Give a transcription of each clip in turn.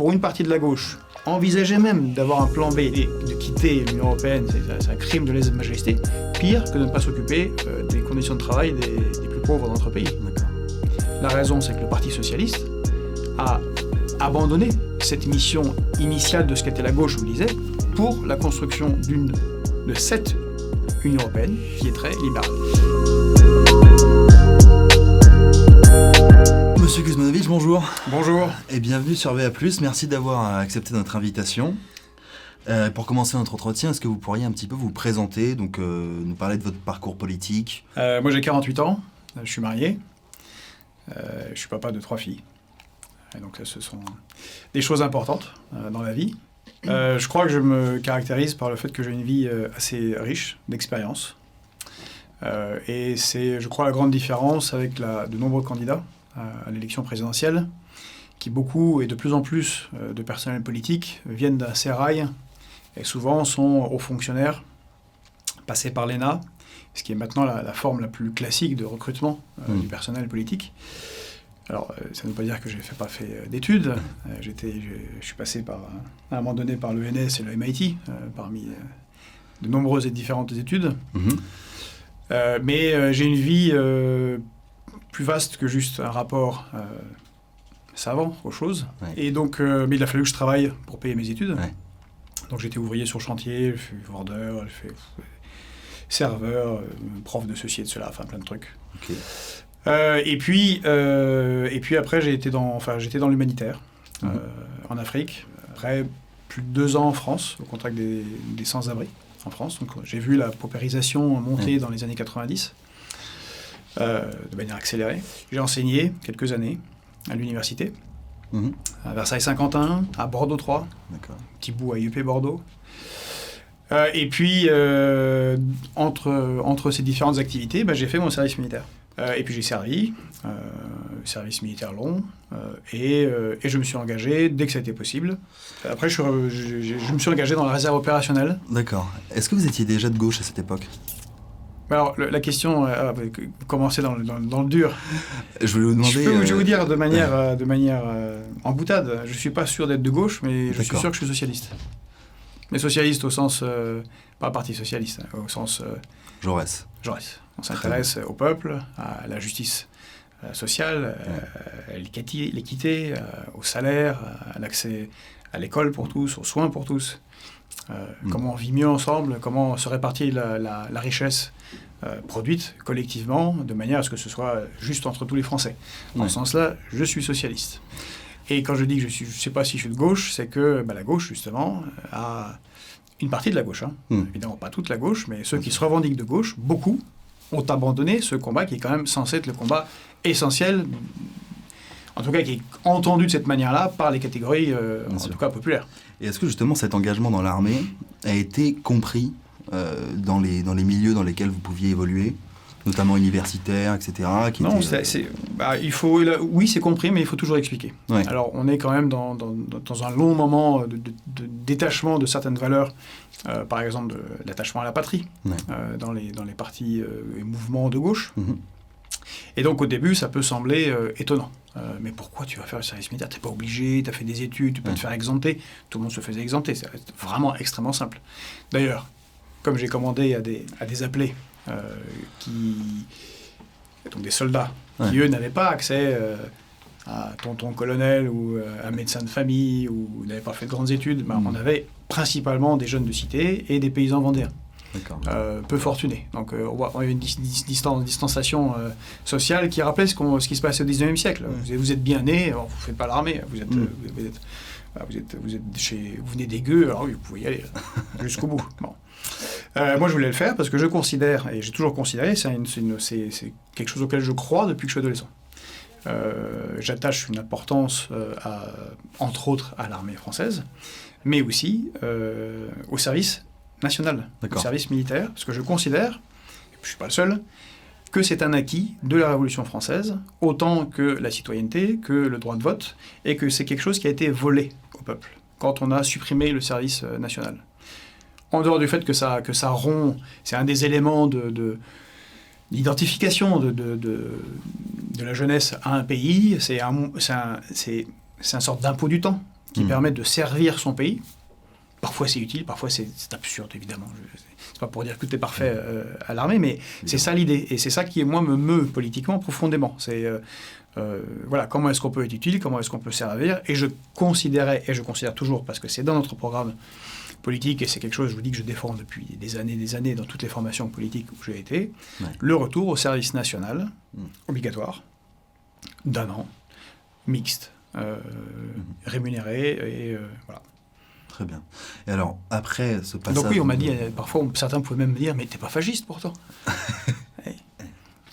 pour une partie de la gauche, envisageait même d'avoir un plan B et de quitter l'Union Européenne, c'est un crime de lèse-majesté, pire que de ne pas s'occuper euh, des conditions de travail des, des plus pauvres dans notre pays. La raison, c'est que le Parti Socialiste a abandonné cette mission initiale de ce qu'était la gauche, je vous le disais, pour la construction d'une de cette Union Européenne qui est très libérale. Monsieur Kuzmanovic, bonjour. Bonjour. Et bienvenue sur VA+. Merci d'avoir accepté notre invitation. Euh, pour commencer notre entretien, est-ce que vous pourriez un petit peu vous présenter, donc euh, nous parler de votre parcours politique? Euh, moi j'ai 48 ans, euh, je suis marié, euh, je suis papa de trois filles. Et donc ce sont des choses importantes euh, dans la vie. Euh, je crois que je me caractérise par le fait que j'ai une vie euh, assez riche d'expérience. Euh, et c'est, je crois, la grande différence avec la, de nombreux candidats euh, à l'élection présidentielle, qui beaucoup et de plus en plus euh, de personnels politiques viennent d'un sérail et souvent sont hauts fonctionnaires, passés par l'ENA, ce qui est maintenant la, la forme la plus classique de recrutement euh, Mm. du personnel politique. Alors, euh, ça ne veut pas dire que je n'ai pas fait d'études. Euh, j'étais, je, suis passé par, à un moment donné par l'ENS et le MIT, parmi de nombreuses et différentes études. Mhm. Mais j'ai une vie plus vaste que juste un rapport euh, savant aux choses. Ouais. Et donc, euh, mais il a fallu que je travaille pour payer mes études. Ouais. Donc j'étais ouvrier sur chantier, je suis vendeur, je fais serveur, euh, prof de ceci et de cela, enfin plein de trucs. Euh, et puis, et puis après, j'ai été dans, enfin, j'étais dans l'humanitaire Mhm. en Afrique. Après plus de deux ans en France, au contact des, des sans-abri en France. Donc j'ai vu la paupérisation monter Ouais. dans les années 90 euh, de manière accélérée. J'ai enseigné quelques années à l'université, Mhm. à Versailles-Saint-Quentin, à Bordeaux 3, D'accord. petit bout à IUP Bordeaux. Euh, et puis, euh, entre, entre ces différentes activités, bah, j'ai fait mon service militaire. Euh, et puis j'ai servi, euh, service militaire long, euh, et, euh, et je me suis engagé dès que ça a été possible. Après, je, suis re- je- je- je me suis engagé dans la réserve opérationnelle. D'accord. Est-ce que vous étiez déjà de gauche à cette époque? Alors, le- la question, euh, ah, vous commencez dans, le- dans, le- dans le dur. Je voulais vous demander. je, peux, je vais euh, vous dire de manière, euh, de manière euh, en boutade, je suis pas sûr d'être de gauche, mais je suis sûr que je suis socialiste. Mais socialiste au sens, euh, pas parti socialiste, hein, au sens euh, Jaurès. Jaurès. On s'intéresse au peuple, à la justice euh, sociale, euh, à l'équité, euh, au salaire, à l'accès à l'école pour tous, aux soins pour tous. Euh, Mm. Comment on vit mieux ensemble, comment se répartit la, la- la richesse euh, produite collectivement, de manière à ce que ce soit juste entre tous les Français. Dans Ouais. ce sens-là, je suis socialiste. Et quand je dis que je ne sais pas si je suis de gauche, c'est que bah, la gauche, justement, a une partie de la gauche. hein. Mm. Évidemment, pas toute la gauche, mais ceux qui se revendiquent de gauche, beaucoup, ont abandonné ce combat qui est quand même censé être le combat essentiel, en tout cas qui est entendu de cette manière-là par les catégories, euh, en sûr. tout cas populaires. Et est-ce que justement cet engagement dans l'armée a été compris euh, dans, les, dans les milieux dans lesquels vous pouviez évoluer, notamment universitaires, etc. qui Non, c'est- euh, bah, il faut, oui, c'est compris, mais il faut toujours expliquer. Ouais. Alors, on est quand même dans, dans- dans un long moment de, de- de détachement de certaines valeurs, euh, par exemple l'attachement à la patrie, Ouais. euh, dans, les, dans les partis euh, et mouvements de gauche. Mhm. Et donc, au début, ça peut sembler euh, étonnant. Euh, mais pourquoi tu vas faire le service militaire T'es pas obligé, tu as fait des études, tu peux te faire exempter. Tout le monde se faisait exempter, c'est vraiment extrêmement simple. D'ailleurs, comme j'ai commandé à des, à des appelés euh, qui. donc des soldats, qui eux n'avaient pas accès à tonton colonel ou euh, un médecin de famille ou n'avaient pas fait de grandes études, ben, Mm. on avait principalement des jeunes de cité et des paysans vendéens. Euh, peu fortunés. Donc euh, on a une dis- dis- distan- distanciation euh, sociale qui rappelait ce, qui se passait au 19e siècle. Ouais. Vous, êtes- vous êtes bien né, vous ne faites pas l'armée, vous êtes, Mm. euh, vous, êtes, vous, êtes, vous, êtes chez, vous venez des gueux, alors vous pouvez y aller jusqu'au bout. Bon. Euh, moi, je voulais le faire parce que je considère, et j'ai toujours considéré, c'est quelque chose auquel je crois depuis que je suis adolescent. Euh, J'attache une importance, euh, à, entre autres, à l'armée française, mais aussi au service national, D'accord. service militaire, parce que je considère, et je ne suis pas le seul, que c'est un acquis de la Révolution française, autant que la citoyenneté, que le droit de vote, et que c'est quelque chose qui a été volé au peuple quand on a supprimé le service euh, national. En dehors du fait que ça, que ça rompt, c'est un des éléments de, de- d'identification de, de, de, de la jeunesse à un pays, c'est un, c'est un, c'est, c'est un sorte d'impôt du temps. qui Mm. permettent de servir son pays. Parfois c'est utile, parfois c'est absurde évidemment. C'est pas pour dire que tout est parfait euh, à l'armée, mais c'est ça l'idée. Et c'est ça qui, moi, me meut politiquement profondément. C'est euh, euh, voilà, comment est-ce qu'on peut être utile, comment est-ce qu'on peut servir. Et je considérais, et je considère toujours, parce que c'est dans notre programme politique, et c'est quelque chose, je vous dis, que je défends depuis des années des années dans toutes les formations politiques où j'ai été, Ouais. le retour au service national, Mm. obligatoire, d'un an, mixte, euh, rémunéré, et euh, voilà. Très bien. Et alors, après ce passage... Donc oui, on m'a dit, euh, parfois, on- certains pouvaient même me dire, mais t'es pas fasciste pourtant. Ouais.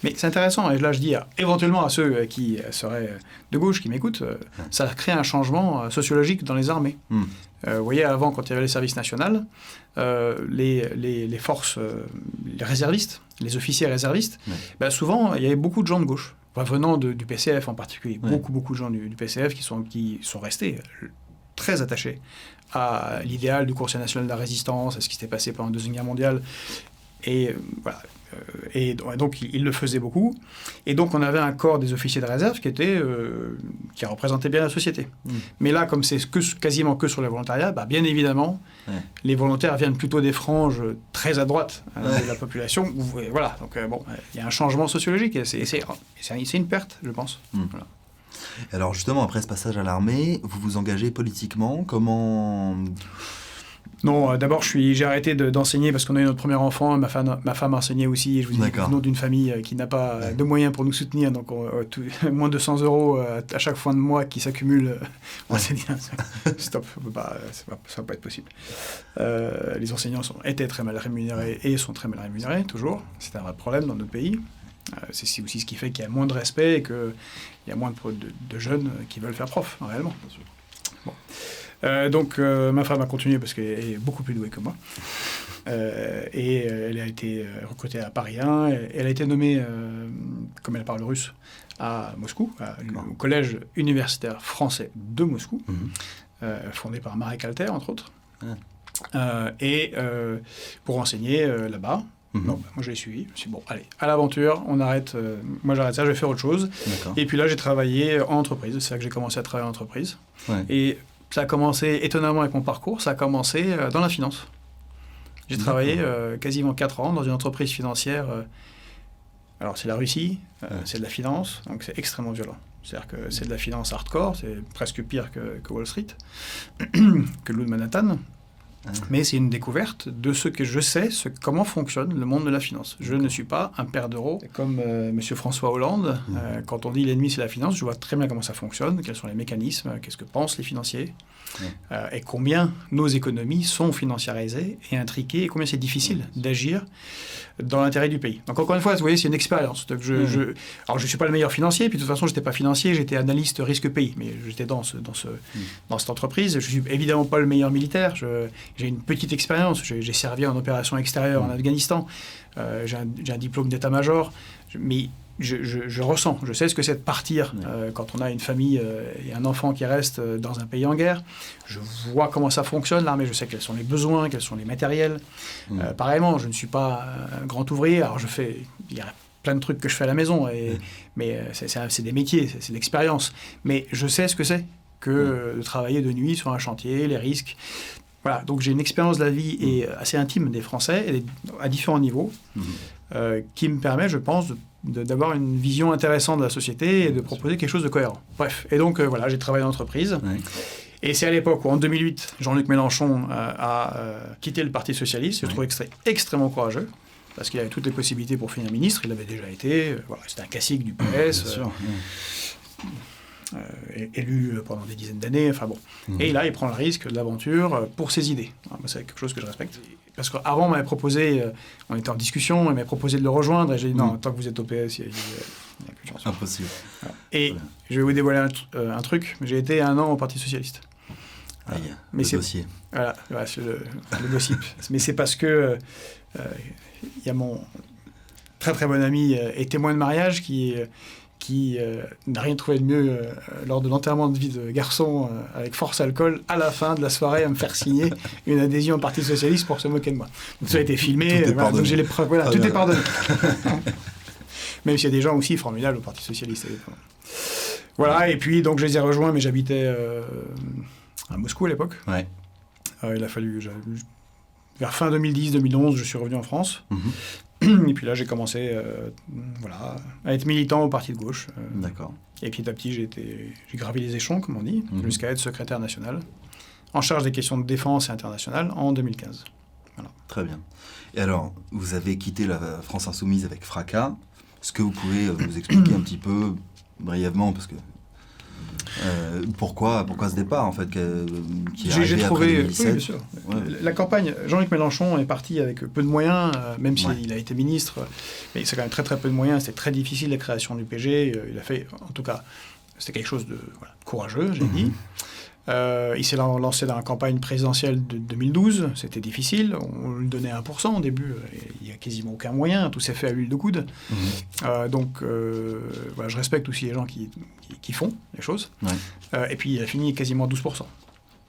mais c'est intéressant, et là je dis éventuellement à ceux euh, qui euh, seraient de gauche, qui m'écoutent, euh, ça crée un changement sociologique dans les armées. Hmm. Euh, vous voyez, avant, quand il y avait le service national, euh, les, les- les forces, les réservistes, les officiers réservistes, Ouais. ben, souvent, il y avait beaucoup de gens de gauche, enfin, venant de- du PCF en particulier. Beaucoup, beaucoup de gens du, du PCF qui sont, qui sont restés très attachés à l'idéal du Conseil national de la résistance, à ce qui s'était passé pendant la Deuxième Guerre mondiale. Et euh, voilà. Euh, Et donc, il le faisait beaucoup. Et donc, on avait un corps des officiers de réserve qui était, euh, qui représentait bien la société. Mm. Mais là, comme c'est que, quasiment que sur le volontariat, bah, bien évidemment, Ouais. les volontaires viennent plutôt des franges très à droite hein, Ouais. de la population. où- voilà. Donc, euh, bon, il y a un changement sociologique. Et c'est une perte, je pense. Alors justement, après ce passage à l'armée, vous vous engagez politiquement? Comment... Non, euh, d'abord, j'ai arrêté de- d'enseigner parce qu'on a eu notre premier enfant. Ma femme, ma femme enseignait aussi. Et je vous dis, nous d'une famille euh, qui n'a pas euh, de moyens pour nous soutenir. Donc, on- tout- moins de 100 euros à chaque fin de mois qui s'accumulent. euh, on s'est dit, stop, pas, c'est pas- ça va pas être possible. Les enseignants sont, étaient très mal rémunérés et sont très mal rémunérés, toujours. C'est un vrai problème dans notre pays. Euh, c'est aussi ce qui fait qu'il y a moins de respect et qu'il y a moins de, pro- de- de jeunes qui veulent faire prof, réellement. Bon. Euh, donc euh, ma femme a continué parce qu'elle est beaucoup plus douée que moi. Euh, et elle a été recrutée à Paris 1. et Elle a été nommée, comme elle parle russe, à Moscou, à- au collège universitaire français de Moscou, Mhm. fondé par Marek Alter, entre autres. Ah. Et pour enseigner là-bas. Mhm. Non, bah, moi je l'ai suivi. Je me suis dit, bon, allez, à l'aventure, on arrête. euh, moi j'arrête ça, je vais faire autre chose. Et puis là, j'ai travaillé en entreprise. C'est là que j'ai commencé à travailler en entreprise. Ouais. Et ça a commencé, étonnamment avec mon parcours, ça a commencé euh, dans la finance. J'ai travaillé euh, quasiment 4 ans dans une entreprise financière. alors, c'est la Russie, Ouais. c'est de la finance, donc c'est extrêmement violent. C'est-à-dire que c'est de la finance hardcore, c'est presque pire que, que Wall Street, que le loup de Manhattan. Mais c'est une découverte de ce que je sais, ce, comment fonctionne le monde de la finance. Je ne suis pas un père d'euros. Comme euh, M. François Hollande, euh, quand on dit l'ennemi c'est la finance, je vois très bien comment ça fonctionne, quels sont les mécanismes, euh, qu'est-ce que pensent les financiers, euh, et combien nos économies sont financiarisées et intriquées, et combien c'est difficile d'agir dans l'intérêt du pays. Donc encore une fois, vous voyez, c'est une expérience. Donc je, je- alors je ne suis pas le meilleur financier, puis de toute façon, je n'étais pas financier, j'étais analyste risque pays, mais j'étais dans, ce, dans, ce, dans cette entreprise. Je suis évidemment pas le meilleur militaire, je- j'ai une petite expérience, j'ai servi en opération extérieure en Mhm. Afghanistan, Euh, j'ai un, diplôme d'état-major, mais je, je- je ressens, je sais ce que c'est de partir euh, quand on a une famille euh, et un enfant qui reste euh, dans un pays en guerre. Je vois comment ça fonctionne, l'armée, je sais quels sont les besoins, quels sont les matériels. Mhm. Euh, pareillement, je ne suis pas un grand ouvrier, alors je fais, il y a plein de trucs que je fais à la maison, et, mais c'est- des métiers, c'est de l'expérience. Mais je sais ce que c'est que de travailler de nuit sur un chantier, les risques. Voilà, donc j'ai une expérience de la vie et euh, assez intime des Français, et à différents niveaux, Mhm. euh, qui me permet, je pense, d'avoir une vision intéressante de la société et de proposer quelque chose de cohérent. Bref, et donc euh, voilà, j'ai travaillé en entreprise. Ouais. Et c'est à l'époque où, en 2008, Jean-Luc Mélenchon euh, a quitté le Parti Socialiste. Je Ouais. trouve extré- extrêmement courageux, parce qu'il avait toutes les possibilités pour finir ministre. Il l'avait déjà été. voilà, C'était un classique du PS, Bien sûr. Élu euh, pendant des dizaines d'années. Enfin bon. Mhm. Et là, il prend le risque de l'aventure euh, pour ses idées. Ah, moi, C'est quelque chose que je respecte. Parce qu'avant, on m'avait proposé, euh, on était en discussion, il m'avait proposé de le rejoindre, et j'ai dit non, Mhm. tant que vous êtes au PS, il n'y a, il y a- plus de chance. Impossible. Et Voilà. je vais vous dévoiler un, tr- euh, un truc, j'ai été un an au Parti Socialiste. Aïe, Mais le c'est- dossier. Voilà, voilà, c'est le, le gossip. Mais c'est parce que euh, euh, il y a mon très très bon ami euh, et témoin de mariage qui, euh, qui euh, n'a rien trouvé de mieux euh, lors de l'enterrement de vie de garçon euh, avec force alcool à la fin de la soirée à me faire signer une adhésion au Parti Socialiste pour se moquer de moi. Donc ça a été filmé, Tout voilà, donc j'ai les preuves, voilà, Très tout bien. est pardonné. Même s'il y a des gens aussi formidables au Parti Socialiste. Voilà, et puis donc je les ai rejoints, mais j'habitais à Moscou à l'époque. Ouais. il a fallu. Vers fin 2010-2011, je suis revenu en France. Mhm. Et puis là, j'ai commencé voilà, à être militant au parti de gauche. D'accord. Et petit à petit, j'ai gravi les échelons, comme on dit, Mhm. jusqu'à être secrétaire national, en charge des questions de défense et internationale en 2015. Voilà. Très bien. Et alors, vous avez quitté la France Insoumise avec fracas. Est-ce que vous pouvez euh, nous expliquer un petit peu, brièvement, parce que. Euh, pourquoi, pourquoi ce départ, en fait, J'ai trouvé. après 2017 oui, bien sûr. La campagne, Jean-Luc Mélenchon est parti avec peu de moyens, euh, même s'il Ouais. a été ministre, mais c'est quand même très très peu de moyens. C'était très difficile la création du PG. euh, Il a fait, en tout cas, c'était quelque chose de voilà, courageux, j'ai Mhm. dit. Euh, il s'est lan- lancé dans la campagne présidentielle de 2012. C'était difficile. On lui donnait 1% au début. et Il n'y a quasiment aucun moyen. Tout s'est fait à l'huile de coude. Mhm. Euh, donc, euh, voilà, je respecte aussi les gens qui, qui, qui font les choses. Ouais. Euh, et puis, il a fini quasiment à 12%.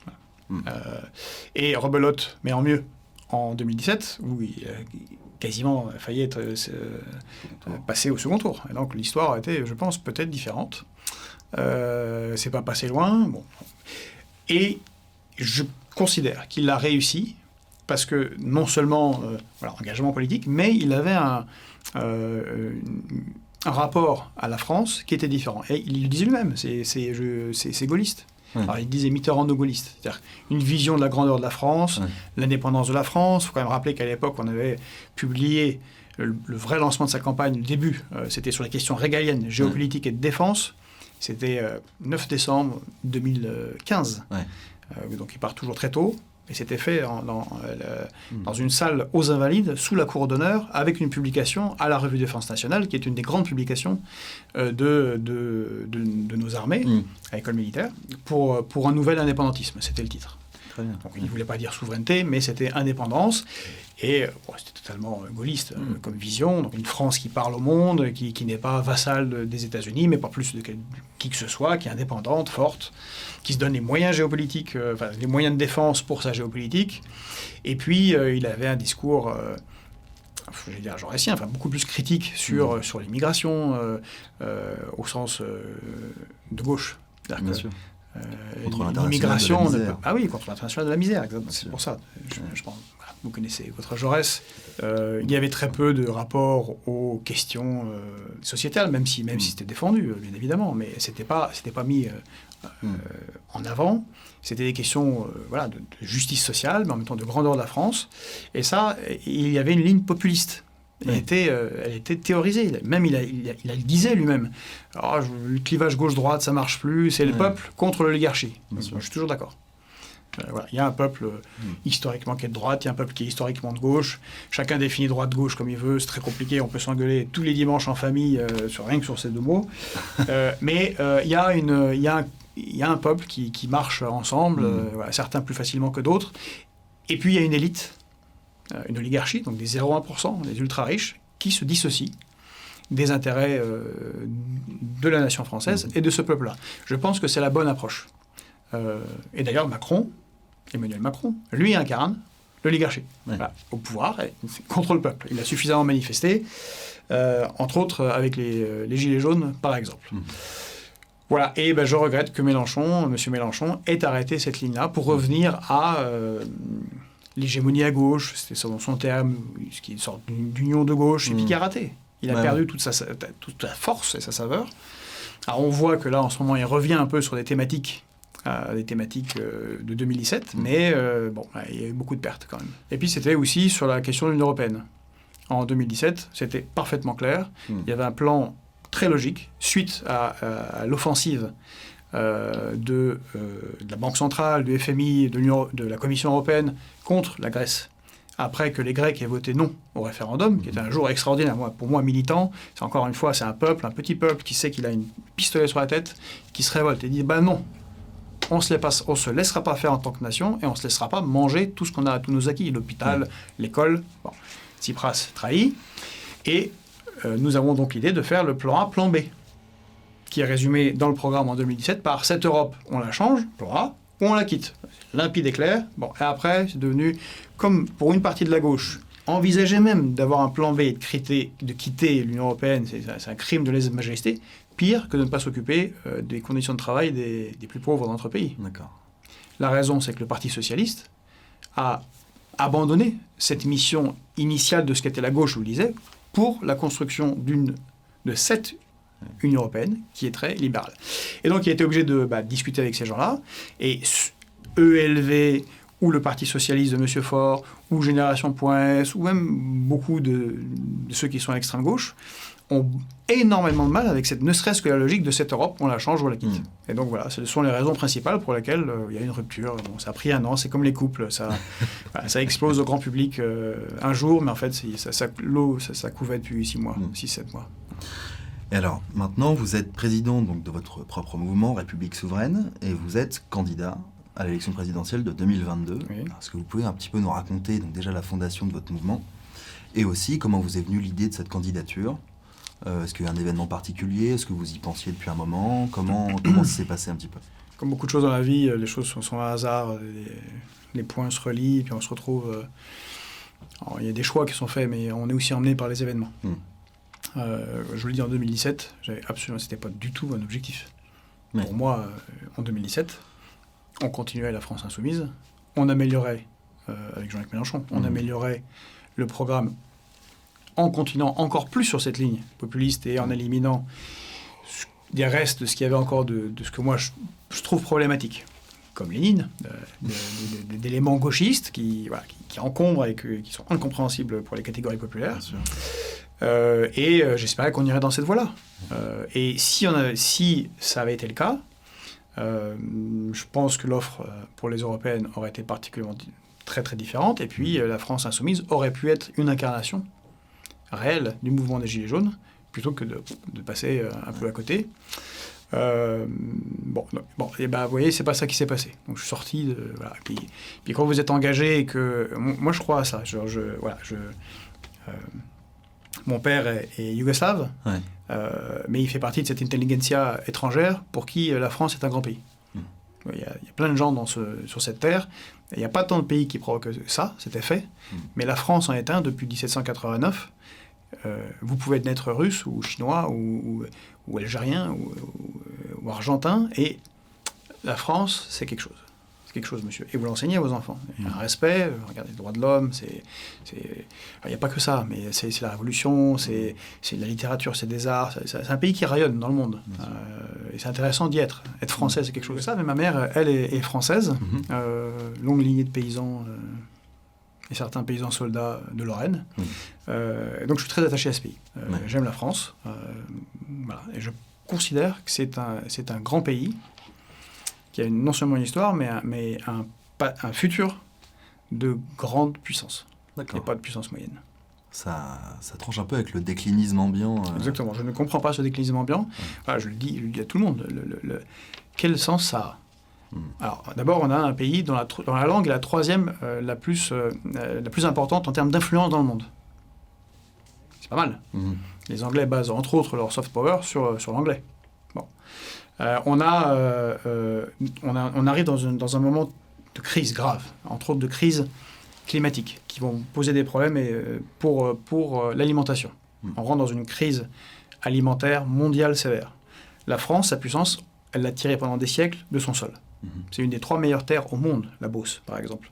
Voilà. Mm. Euh, et rebelote, mais en mieux, en 2017, où il a quasiment failli être euh, euh, passé au second tour. Et donc, l'histoire a été, je pense, peut-être différente. Euh, c'est pas passé loin. Bon. Et je considère qu'il a réussi parce que non seulement euh, voilà, engagement politique, mais il avait un, euh, un rapport à la France qui était différent. Et il le disait lui-même, c'est gaulliste. Alors, il disait Mitterrand de gaulliste, c'est-à-dire une vision de la grandeur de la France, l'indépendance de la France. Il faut quand même rappeler qu'à l'époque, on avait publié le, le vrai lancement de sa campagne, le début, euh, c'était sur les questions régaliennes, géopolitiques et de défense. C'était euh, 9 décembre 2015. Ouais. Euh, donc il part toujours très tôt. Et c'était fait en- dans, euh, le- Mm. dans une salle aux Invalides, sous la cour d'honneur, avec une publication à la Revue Défense Nationale, qui est une des grandes publications euh, de, de, de- de nos armées, Mm. à l'école militaire, pour, pour un nouvel indépendantisme. C'était le titre. Très bien. Donc il ne voulait pas dire souveraineté, mais c'était indépendance. Et euh, bon, c'était totalement euh, gaulliste euh, Mm. comme vision. Donc une France qui parle au monde, qui, qui n'est pas vassale de- des États-Unis, mais pas plus de qui que ce soit, qui est indépendante, forte, qui se donne les moyens géopolitiques, euh, enfin les moyens de défense pour sa géopolitique. Et puis euh, il avait un discours. euh, je vais dire jaurésien, enfin beaucoup plus critique sur, Mm. euh, sur l'immigration au sens de gauche. Bien sûr. Euh, l'immigration. Ah oui, contre l'international de la misère. C'est pour ça. Je, pense, voilà, vous connaissez votre Jaurès. Euh, il y avait très peu de rapport aux questions euh, sociétales, même si, même Mm. si c'était défendu, bien évidemment, mais c'était pas, c'était pas mis euh, Mm. en avant. C'était des questions voilà, de, de justice sociale, mais en même temps de grandeur de la France. Et ça, il y avait une ligne populiste. Elle, Oui. était, euh, elle était théorisée. Même il, a, il, a- il a- il disait lui-même Ah, le clivage gauche-droite, ça marche plus, c'est le peuple contre l'oligarchie. Je suis toujours d'accord. Euh, voilà. Il y a un peuple euh, historiquement qui est de droite, il y a un peuple qui est historiquement de gauche. Chacun définit droite-gauche comme il veut, c'est très compliqué, on peut s'engueuler tous les dimanches en famille, euh, sur, rien que sur ces deux mots. Euh, mais euh, il y, a une- il y, a un- il y a un peuple qui, qui marche ensemble, Mm. voilà, certains plus facilement que d'autres. Et puis il y a une élite, une oligarchie, donc des 0,1%, des ultra-riches, qui se dissocient des intérêts euh, de la nation française Mhm. et de ce peuple-là. Je pense que c'est la bonne approche. Euh, et d'ailleurs, Macron, Emmanuel Macron, lui incarne l'oligarchie Ouais. Voilà, au pouvoir et contre le peuple. Il a suffisamment manifesté, euh, entre autres avec les, euh, les Gilets jaunes, par exemple. Mhm. Voilà, et ben, je regrette que Mélenchon, M. Mélenchon, ait arrêté cette ligne-là pour revenir à euh, l'hégémonie à gauche, c'était son, son terme, ce qui est une sorte d'union de gauche, et puis Mhm. qui a raté. Il a Ouais, perdu toute sa, toute sa force et sa saveur. Alors on voit que là, en ce moment, il revient un peu sur des thématiques, euh, des thématiques euh, de 2017, Mhm. mais euh, bon, il y a eu beaucoup de pertes quand même. Et puis c'était aussi sur la question de l'Union européenne. En 2017, c'était parfaitement clair. Mhm. Il y avait un plan très logique suite à, à- à l'offensive euh, de, euh, de la Banque centrale, du FMI, de, la Commission européenne contre la Grèce. Après que les Grecs aient voté non au référendum, qui était un jour extraordinaire. Pour moi, militant, c'est encore une fois, c'est un peuple, un petit peuple qui sait qu'il a une pistolet sur la tête, qui se révolte et dit ben non, on se, se laissera pas faire en tant que nation et on se laissera pas manger tout ce qu'on a, tous nos acquis, l'hôpital, l'école. Bon, Tsipras trahit. Et euh, nous avons donc l'idée de faire le plan A, plan B, qui est résumé dans le programme en 2017 par cette Europe, on la change, ou on la quitte. Limpide et clair. Bon, et après, c'est devenu, comme pour une partie de la gauche, envisager même d'avoir un plan B et de, quitter- de quitter l'Union européenne, c'est c'est un crime de lèse-majesté, pire que de ne pas s'occuper euh, des conditions de travail des, des plus pauvres dans notre pays. D'accord. La raison, c'est que le Parti socialiste a abandonné cette mission initiale de ce qu'était la gauche, je vous le disais, pour la construction d'une de cette Union européenne qui est très libérale. Et donc il a été obligé de bah, discuter avec ces gens-là. Et ELV ou le Parti socialiste de M. Faure, ou Génération.s, ou même beaucoup de, de, ceux qui sont à l'extrême gauche, ont énormément de mal avec cette, ne serait-ce que la logique de cette Europe, on la change ou on la quitte. Mm. Et donc voilà, ce sont les raisons principales pour lesquelles euh, il y a une rupture. Bon, ça a pris un an, c'est comme les couples, ça, ça explose au grand public euh, un jour, mais en fait, ça, ça, l'eau, ça, ça, couvait depuis 6 mois, 6-7 mm. mois. Et alors, maintenant, vous êtes président donc, de votre propre mouvement, République souveraine, et vous êtes candidat à l'élection présidentielle de 2022. Est-ce que vous pouvez un petit peu nous raconter donc, déjà la fondation de votre mouvement, et aussi comment vous est venue l'idée de cette candidature? Euh, Est-ce qu'il y a un événement particulier? Est-ce que vous y pensiez depuis un moment? Comment, comment ça s'est passé un petit peu? Comme beaucoup de choses dans la vie, les choses sont, sont un hasard, les, points se relient, et puis on se retrouve... Euh, il y a des choix qui sont faits, mais on est aussi emmené par les événements. Hmm. Euh, je vous le dis en 2017, j'avais absolument, c'était pas du tout un objectif. Pour moi, euh, en 2017, on continuait la France insoumise, on améliorait euh, avec Jean-Luc Mélenchon, on mmh. améliorait le programme en continuant encore plus sur cette ligne populiste et en éliminant des restes de ce qu'il y avait encore de, ce que moi je, trouve problématique, comme Lénine, d'éléments gauchistes qui, qui, encombrent et qui sont incompréhensibles pour les catégories populaires. Euh, et euh, j'espérais qu'on irait dans cette voie-là. Euh, et si, ça avait été le cas, je pense que l'offre pour les européennes aurait été particulièrement très très différente. Et puis la France insoumise aurait pu être une incarnation réelle du mouvement des Gilets jaunes, plutôt que de, passer un peu à côté. bon, bon, et ben, vous voyez, c'est pas ça qui s'est passé. Donc, je suis sorti de. Voilà. Puis, quand vous êtes engagé et que. Moi, je crois à ça. Je, je voilà, je, mon père est, yougoslave, euh, mais il fait partie de cette intelligentsia étrangère pour qui euh, la France est un grand pays. Hmm. Il, y a, plein de gens dans ce, sur cette terre. Il n'y a pas tant de pays qui provoquent ça, c'était fait. Hmm. Mais la France en est un depuis 1789. Euh, vous pouvez être naître russe ou chinois ou, ou algérien ou, ou, argentin, et la France, c'est quelque chose quelque chose, monsieur. Et vous l'enseignez à vos enfants. Il y a un respect, euh, regardez, les droits de l'homme, c'est. Il n'y a pas que ça, mais c'est la révolution, c'est la littérature, c'est des arts. C'est un pays qui rayonne dans le monde. Euh, et c'est intéressant d'y être. Être français, c'est quelque chose de ça. Mais ma mère, elle, est, française, mhm. euh, longue lignée de paysans. et certains paysans soldats de Lorraine. donc je suis très attaché à ce pays. J'aime la France. voilà. Et je considère que c'est un, un grand pays qui a non seulement une histoire, mais un, mais un, un futur de grande puissance. Et pas de puissance moyenne. Ça, ça, tranche un peu avec le déclinisme ambiant. Euh. Exactement, je ne comprends pas ce déclinisme ambiant. je, le dis, je le dis à tout le monde. Le, quel sens ça a hmm. Alors, d'abord, on a un pays dont la, langue est la troisième euh, la, plus, euh, la plus importante en termes d'influence dans le monde. C'est pas mal. Hmm. Les Anglais basent entre autres leur soft power sur, sur l'anglais. Euh, on, a, euh, euh, on, a, on, arrive dans un, dans un, moment de crise grave, entre autres de crise climatique, qui vont poser des problèmes et, pour, pour l'alimentation. Hmm. On rentre dans une crise alimentaire mondiale sévère. La France, sa puissance, elle l'a tirée pendant des siècles de son sol. Hmm. C'est une des trois meilleures terres au monde, la Beauce, par exemple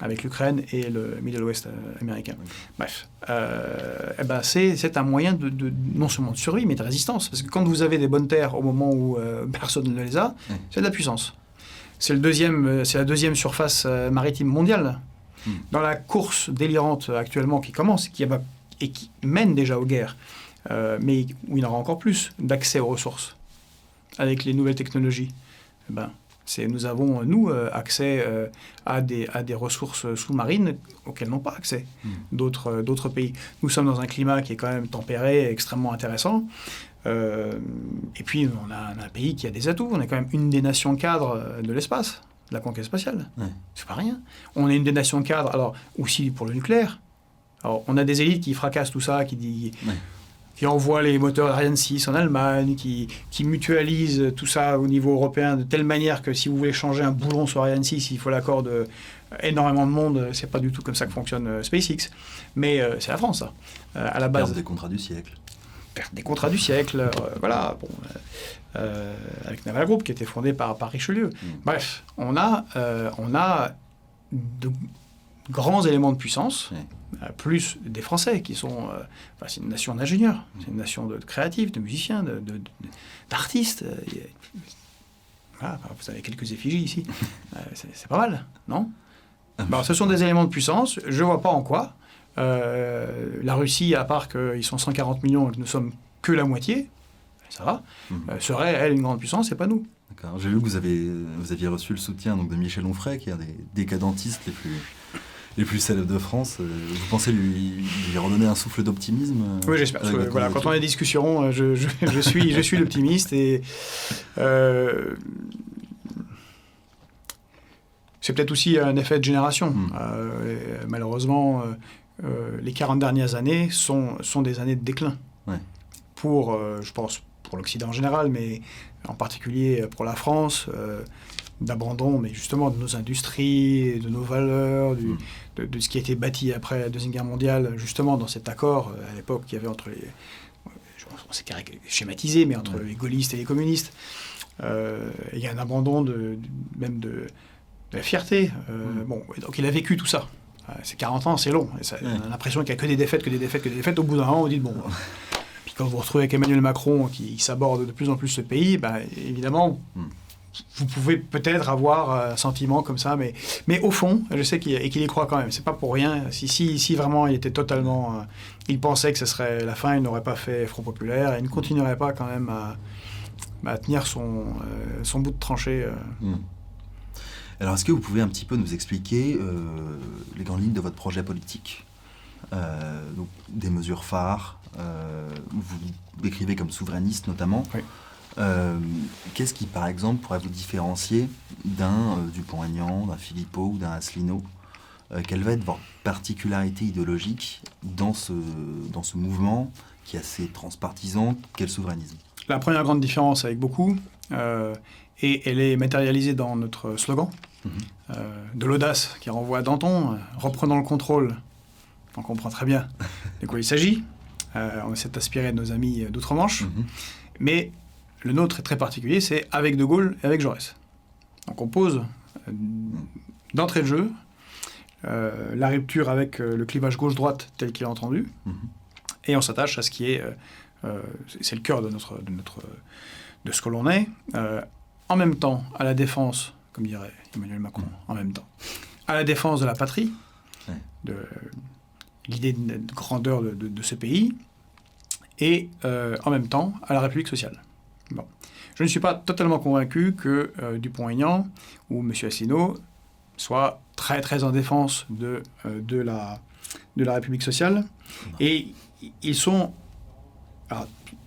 avec l'Ukraine et le Middle West euh, américain. Bref, euh, eh ben c'est un moyen de, non seulement de survie, mais de résistance. Parce que quand vous avez des bonnes terres au moment où euh, personne ne les a, c'est de la puissance. C'est la deuxième surface maritime mondiale. Hmm. Dans la course délirante actuellement qui commence, qui va, et qui mène déjà aux guerres, mais où il y en aura encore plus d'accès aux ressources avec les nouvelles technologies, eh ben, nous avons, nous, euh, accès euh, à, des, à des ressources sous-marines auxquelles n'ont pas accès hmm. d'autres, euh, d'autres pays. Nous sommes dans un climat qui est quand même tempéré, extrêmement intéressant. et puis, on a, un pays qui a des atouts. On est quand même une des nations cadres de l'espace, de la conquête spatiale. C'est pas rien. On est une des nations cadres, alors, aussi pour le nucléaire. Alors, on a des élites qui fracassent tout ça, qui disent qui envoie les moteurs Ariane 6 en Allemagne, qui, qui mutualise tout ça au niveau européen de telle manière que si vous voulez changer un boulon sur Ariane 6, il faut l'accord de énormément de monde. C'est pas du tout comme ça que fonctionne euh, SpaceX. Mais euh, c'est la France, ça. Euh, à la base. des contrats du siècle. des contrats du siècle, voilà, bon, avec Naval Group qui était fondé par, par Richelieu. Mm. Bref, on a, on a de grands éléments de puissance, plus des Français qui sont. c'est une nation d'ingénieurs, c'est une nation de, créatifs, de musiciens, d'artistes. De, vous avez quelques effigies ici. c'est pas mal, non? Bon, Ce sont des éléments de puissance. Je ne vois pas en quoi. Euh, la Russie, à part qu'ils sont 140 millions et que nous sommes que la moitié, ça va, mhm. euh, serait, elle, une grande puissance et pas nous. D'accord. J'ai vu que vous, avez, vous aviez reçu le soutien donc, de Michel Onfray, qui est un des décadentistes les plus, les plus célèbres de France. Euh, vous pensez lui, lui redonner un souffle d'optimisme Oui, j'espère. Voilà, quand on a des discussions, je, je, je suis, je suis l'optimiste et c'est peut-être aussi un effet de génération. Hmm. Euh, malheureusement, euh, euh, les 40 dernières années sont, sont des années de déclin. Pour, je pense, pour l'Occident en général, mais en particulier pour la France, d'abandon, mais justement de nos industries, de nos valeurs, hmm. de, ce qui a été bâti après la Deuxième Guerre mondiale, justement dans cet accord à l'époque qu'il y avait entre les. On s'est schématisé, mais entre les gaullistes et les communistes. Il y a un abandon de, même de de la fierté. Euh, mm. bon, donc il a vécu tout ça. Euh, c'est 40 ans, c'est long. on a l'impression qu'il n'y a que des défaites, que des défaites, que des défaites. Au bout d'un an, on dit bon. Puis quand vous vous retrouvez avec Emmanuel Macron qui, s'aborde de plus en plus ce pays, bah, évidemment, mm. Vous pouvez peut-être avoir un sentiment comme ça, mais, mais au fond, je sais qu'il y croit quand même. C'est pas pour rien. Si, si, si, vraiment il était totalement. Euh, il pensait que ce serait la fin, il n'aurait pas fait Front Populaire, et il ne continuerait pas quand même à, tenir son, son bout de tranchée. Mm. Alors, est-ce que vous pouvez un petit peu nous expliquer euh, les grandes lignes de votre projet politique? Euh, donc, Des mesures phares, euh, vous décrivez comme souverainiste notamment. Qu'est-ce qui, par exemple, pourrait vous différencier d'un Dupont-Aignan, d'un Philippot ou d'un Asselineau? Quelle va être votre particularité idéologique dans ce, dans ce mouvement qui est assez transpartisan? Quel souverainisme? La première grande différence avec beaucoup, et elle est matérialisée dans notre slogan, euh, de l'audace qui renvoie à Danton, euh, reprenant le contrôle. On comprend très bien de quoi il s'agit. Euh, on essaie d'inspirer de nos amis d'outre-Manche. Mhm. Mais le nôtre est très particulier, c'est avec De Gaulle et avec Jaurès. Donc on pose d'entrée de jeu la rupture avec le clivage gauche-droite tel qu'il est entendu, mhm. et on s'attache à ce qui est, c'est le cœur de notre, de notre, de ce que l'on est, en même temps à la défense comme dirait Emmanuel Macron, en même temps, à la défense de la patrie, de l'idée de, grandeur de, ce pays, et euh, en même temps à la République sociale. Je ne suis pas totalement convaincu que euh, Dupont-Aignan ou M. Asselineau soient très très en défense de, euh, de, la, de la République sociale. Et ils sont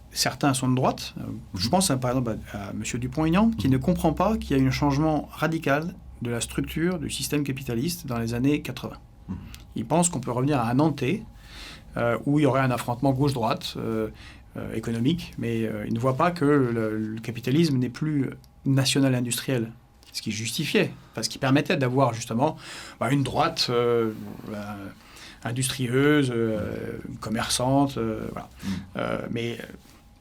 certains sont de droite. Euh, je pense par exemple à, M. Dupont-Aignan, qui ne comprend pas qu'il y a eu un changement radical de la structure du système capitaliste dans les années 80. Mhm. Il pense qu'on peut revenir à un Nantais, euh, où il y aurait un affrontement gauche-droite euh, économique, mais il ne voit pas que le, capitalisme n'est plus national industriel, ce qui justifiait, parce qu'il permettait d'avoir justement bah, une droite industrieuse, commerçante, voilà. Mhm. mais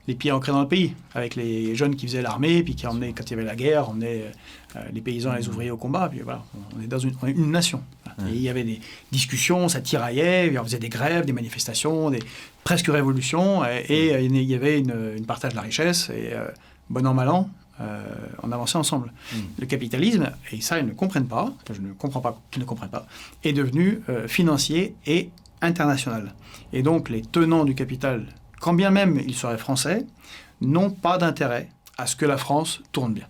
les pieds ancrés dans le pays, avec les jeunes qui faisaient l'armée, puis qui emmenaient, quand il y avait la guerre, emmenaient euh, les paysans et les ouvriers au combat. Puis voilà, on est dans une, une nation. Et il y avait des discussions, ça tiraillait, on faisait des grèves, des manifestations, des presque révolutions, et, il y avait une, partage de la richesse, et euh, bon an, mal an, euh, on avançait ensemble. Mm. Le capitalisme, et ça ils ne comprennent pas, je ne comprends pas qu'ils ne comprennent pas, est devenu financier et international. Et donc les tenants du capital quand bien même ils seraient français, n'ont pas d'intérêt à ce que la France tourne bien.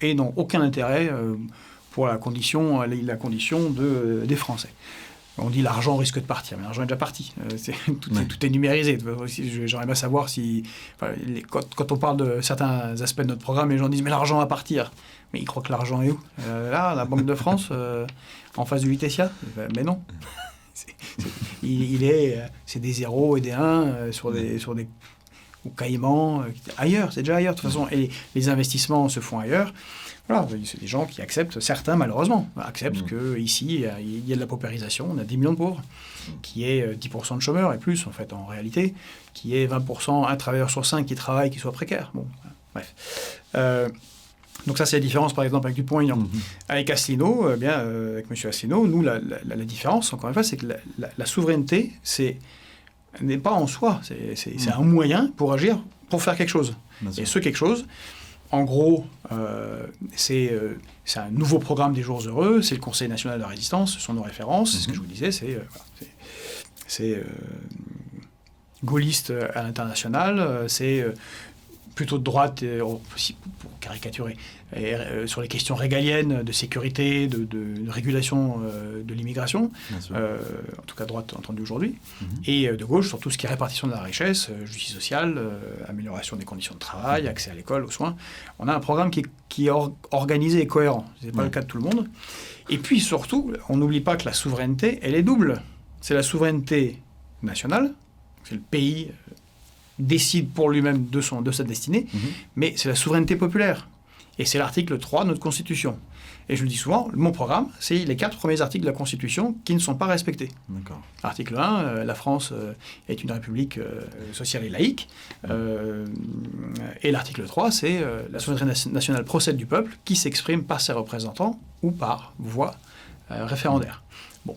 Et n'ont aucun intérêt euh, pour la condition, la condition de, euh, des Français. On dit l'argent risque de partir, mais l'argent est déjà parti. Euh, tout, est, numérisé. J'aimerais bien savoir si, quand, on parle de certains aspects de notre programme, les gens disent mais l'argent va partir. Mais ils croient que l'argent est où? Là, la Banque de France, en face du Lutetia Mais non il, est, euh, c'est des zéros et des 1 euh, sur des, sur des ou Caïmans, euh, ailleurs, c'est déjà ailleurs de toute façon, et les investissements se font ailleurs. Voilà, c'est des gens qui acceptent, certains malheureusement, acceptent Mmh. qu'ici, il y a- de la paupérisation, on a 10 millions de pauvres, qui est euh, 10% de chômeurs et plus, en fait, en réalité, qui est 20%, un travailleur sur 5 qui travaille, qui soit précaire. Bon, bref. Euh, donc ça, c'est la différence, par exemple, avec Dupont-Aignan. Mhm. Avec Asselineau, eh bien, euh, avec M. Asselineau, nous, la, la- la différence, encore une fois, c'est que la, souveraineté, c'est n'est pas en soi, c'est Mm. un moyen pour agir, pour faire quelque chose. Bien sûr. Et ce quelque chose, en gros, euh, c'est euh, c'est un nouveau programme des Jours Heureux, c'est le Conseil national de la résistance, ce sont nos références, c'est ce que Mhm. je vous disais, c'est euh, gaulliste à l'international, c'est plutôt de droite, aussi pour caricaturer, et, euh, sur les questions régaliennes de sécurité, de, de- de régulation euh, de l'immigration, euh, en tout cas droite entendue aujourd'hui, Mhm. et de gauche sur tout ce qui est répartition de la richesse, justice sociale, amélioration des conditions de travail, accès à l'école, aux soins. On a un programme qui est, qui est or- organisé et cohérent. Ce n'est pas le cas de tout le monde. Et puis surtout, on n'oublie pas que la souveraineté, elle est double. C'est la souveraineté nationale, c'est le pays décide pour lui-même de, son, de sa destinée, Mhm. mais c'est la souveraineté populaire. Et c'est l'article 3 de notre Constitution. Et je le dis souvent, mon programme, c'est les quatre premiers articles de la Constitution qui ne sont pas respectés. Article 1, euh, la France euh, est une république euh, sociale et laïque. Et l'article 3, c'est la souveraineté nation- nationale procède du peuple qui s'exprime par ses représentants ou par voie référendaire. Bon,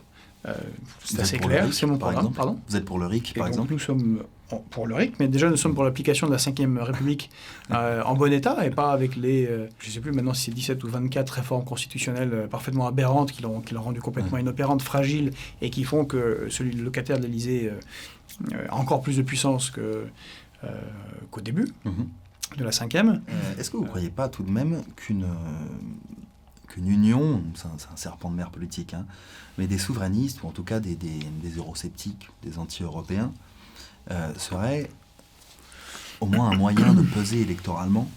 c'est assez clair, c'est mon programme. Pardon Vous êtes pour le RIC, par exemple nous sommes pour le RIC, mais déjà nous sommes pour l'application de la 5e République euh, en bon état et pas avec les, euh, je ne sais plus maintenant si c'est 17 ou 24 réformes constitutionnelles euh, parfaitement aberrantes qui l'ont qui l'ont rendu complètement inopérante, fragile et qui font que celui le locataire de l'Élysée euh, euh, a encore plus de puissance que, euh, qu'au début Mhm. de la 5e. Euh, Est-ce que vous ne croyez pas tout de même qu'une euh, qu'une union, c'est un, c'est un serpent de mer politique, hein, mais des souverainistes, ou en tout cas des, des, des eurosceptiques, des anti-européens, euh, serait au moins un moyen de peser électoralement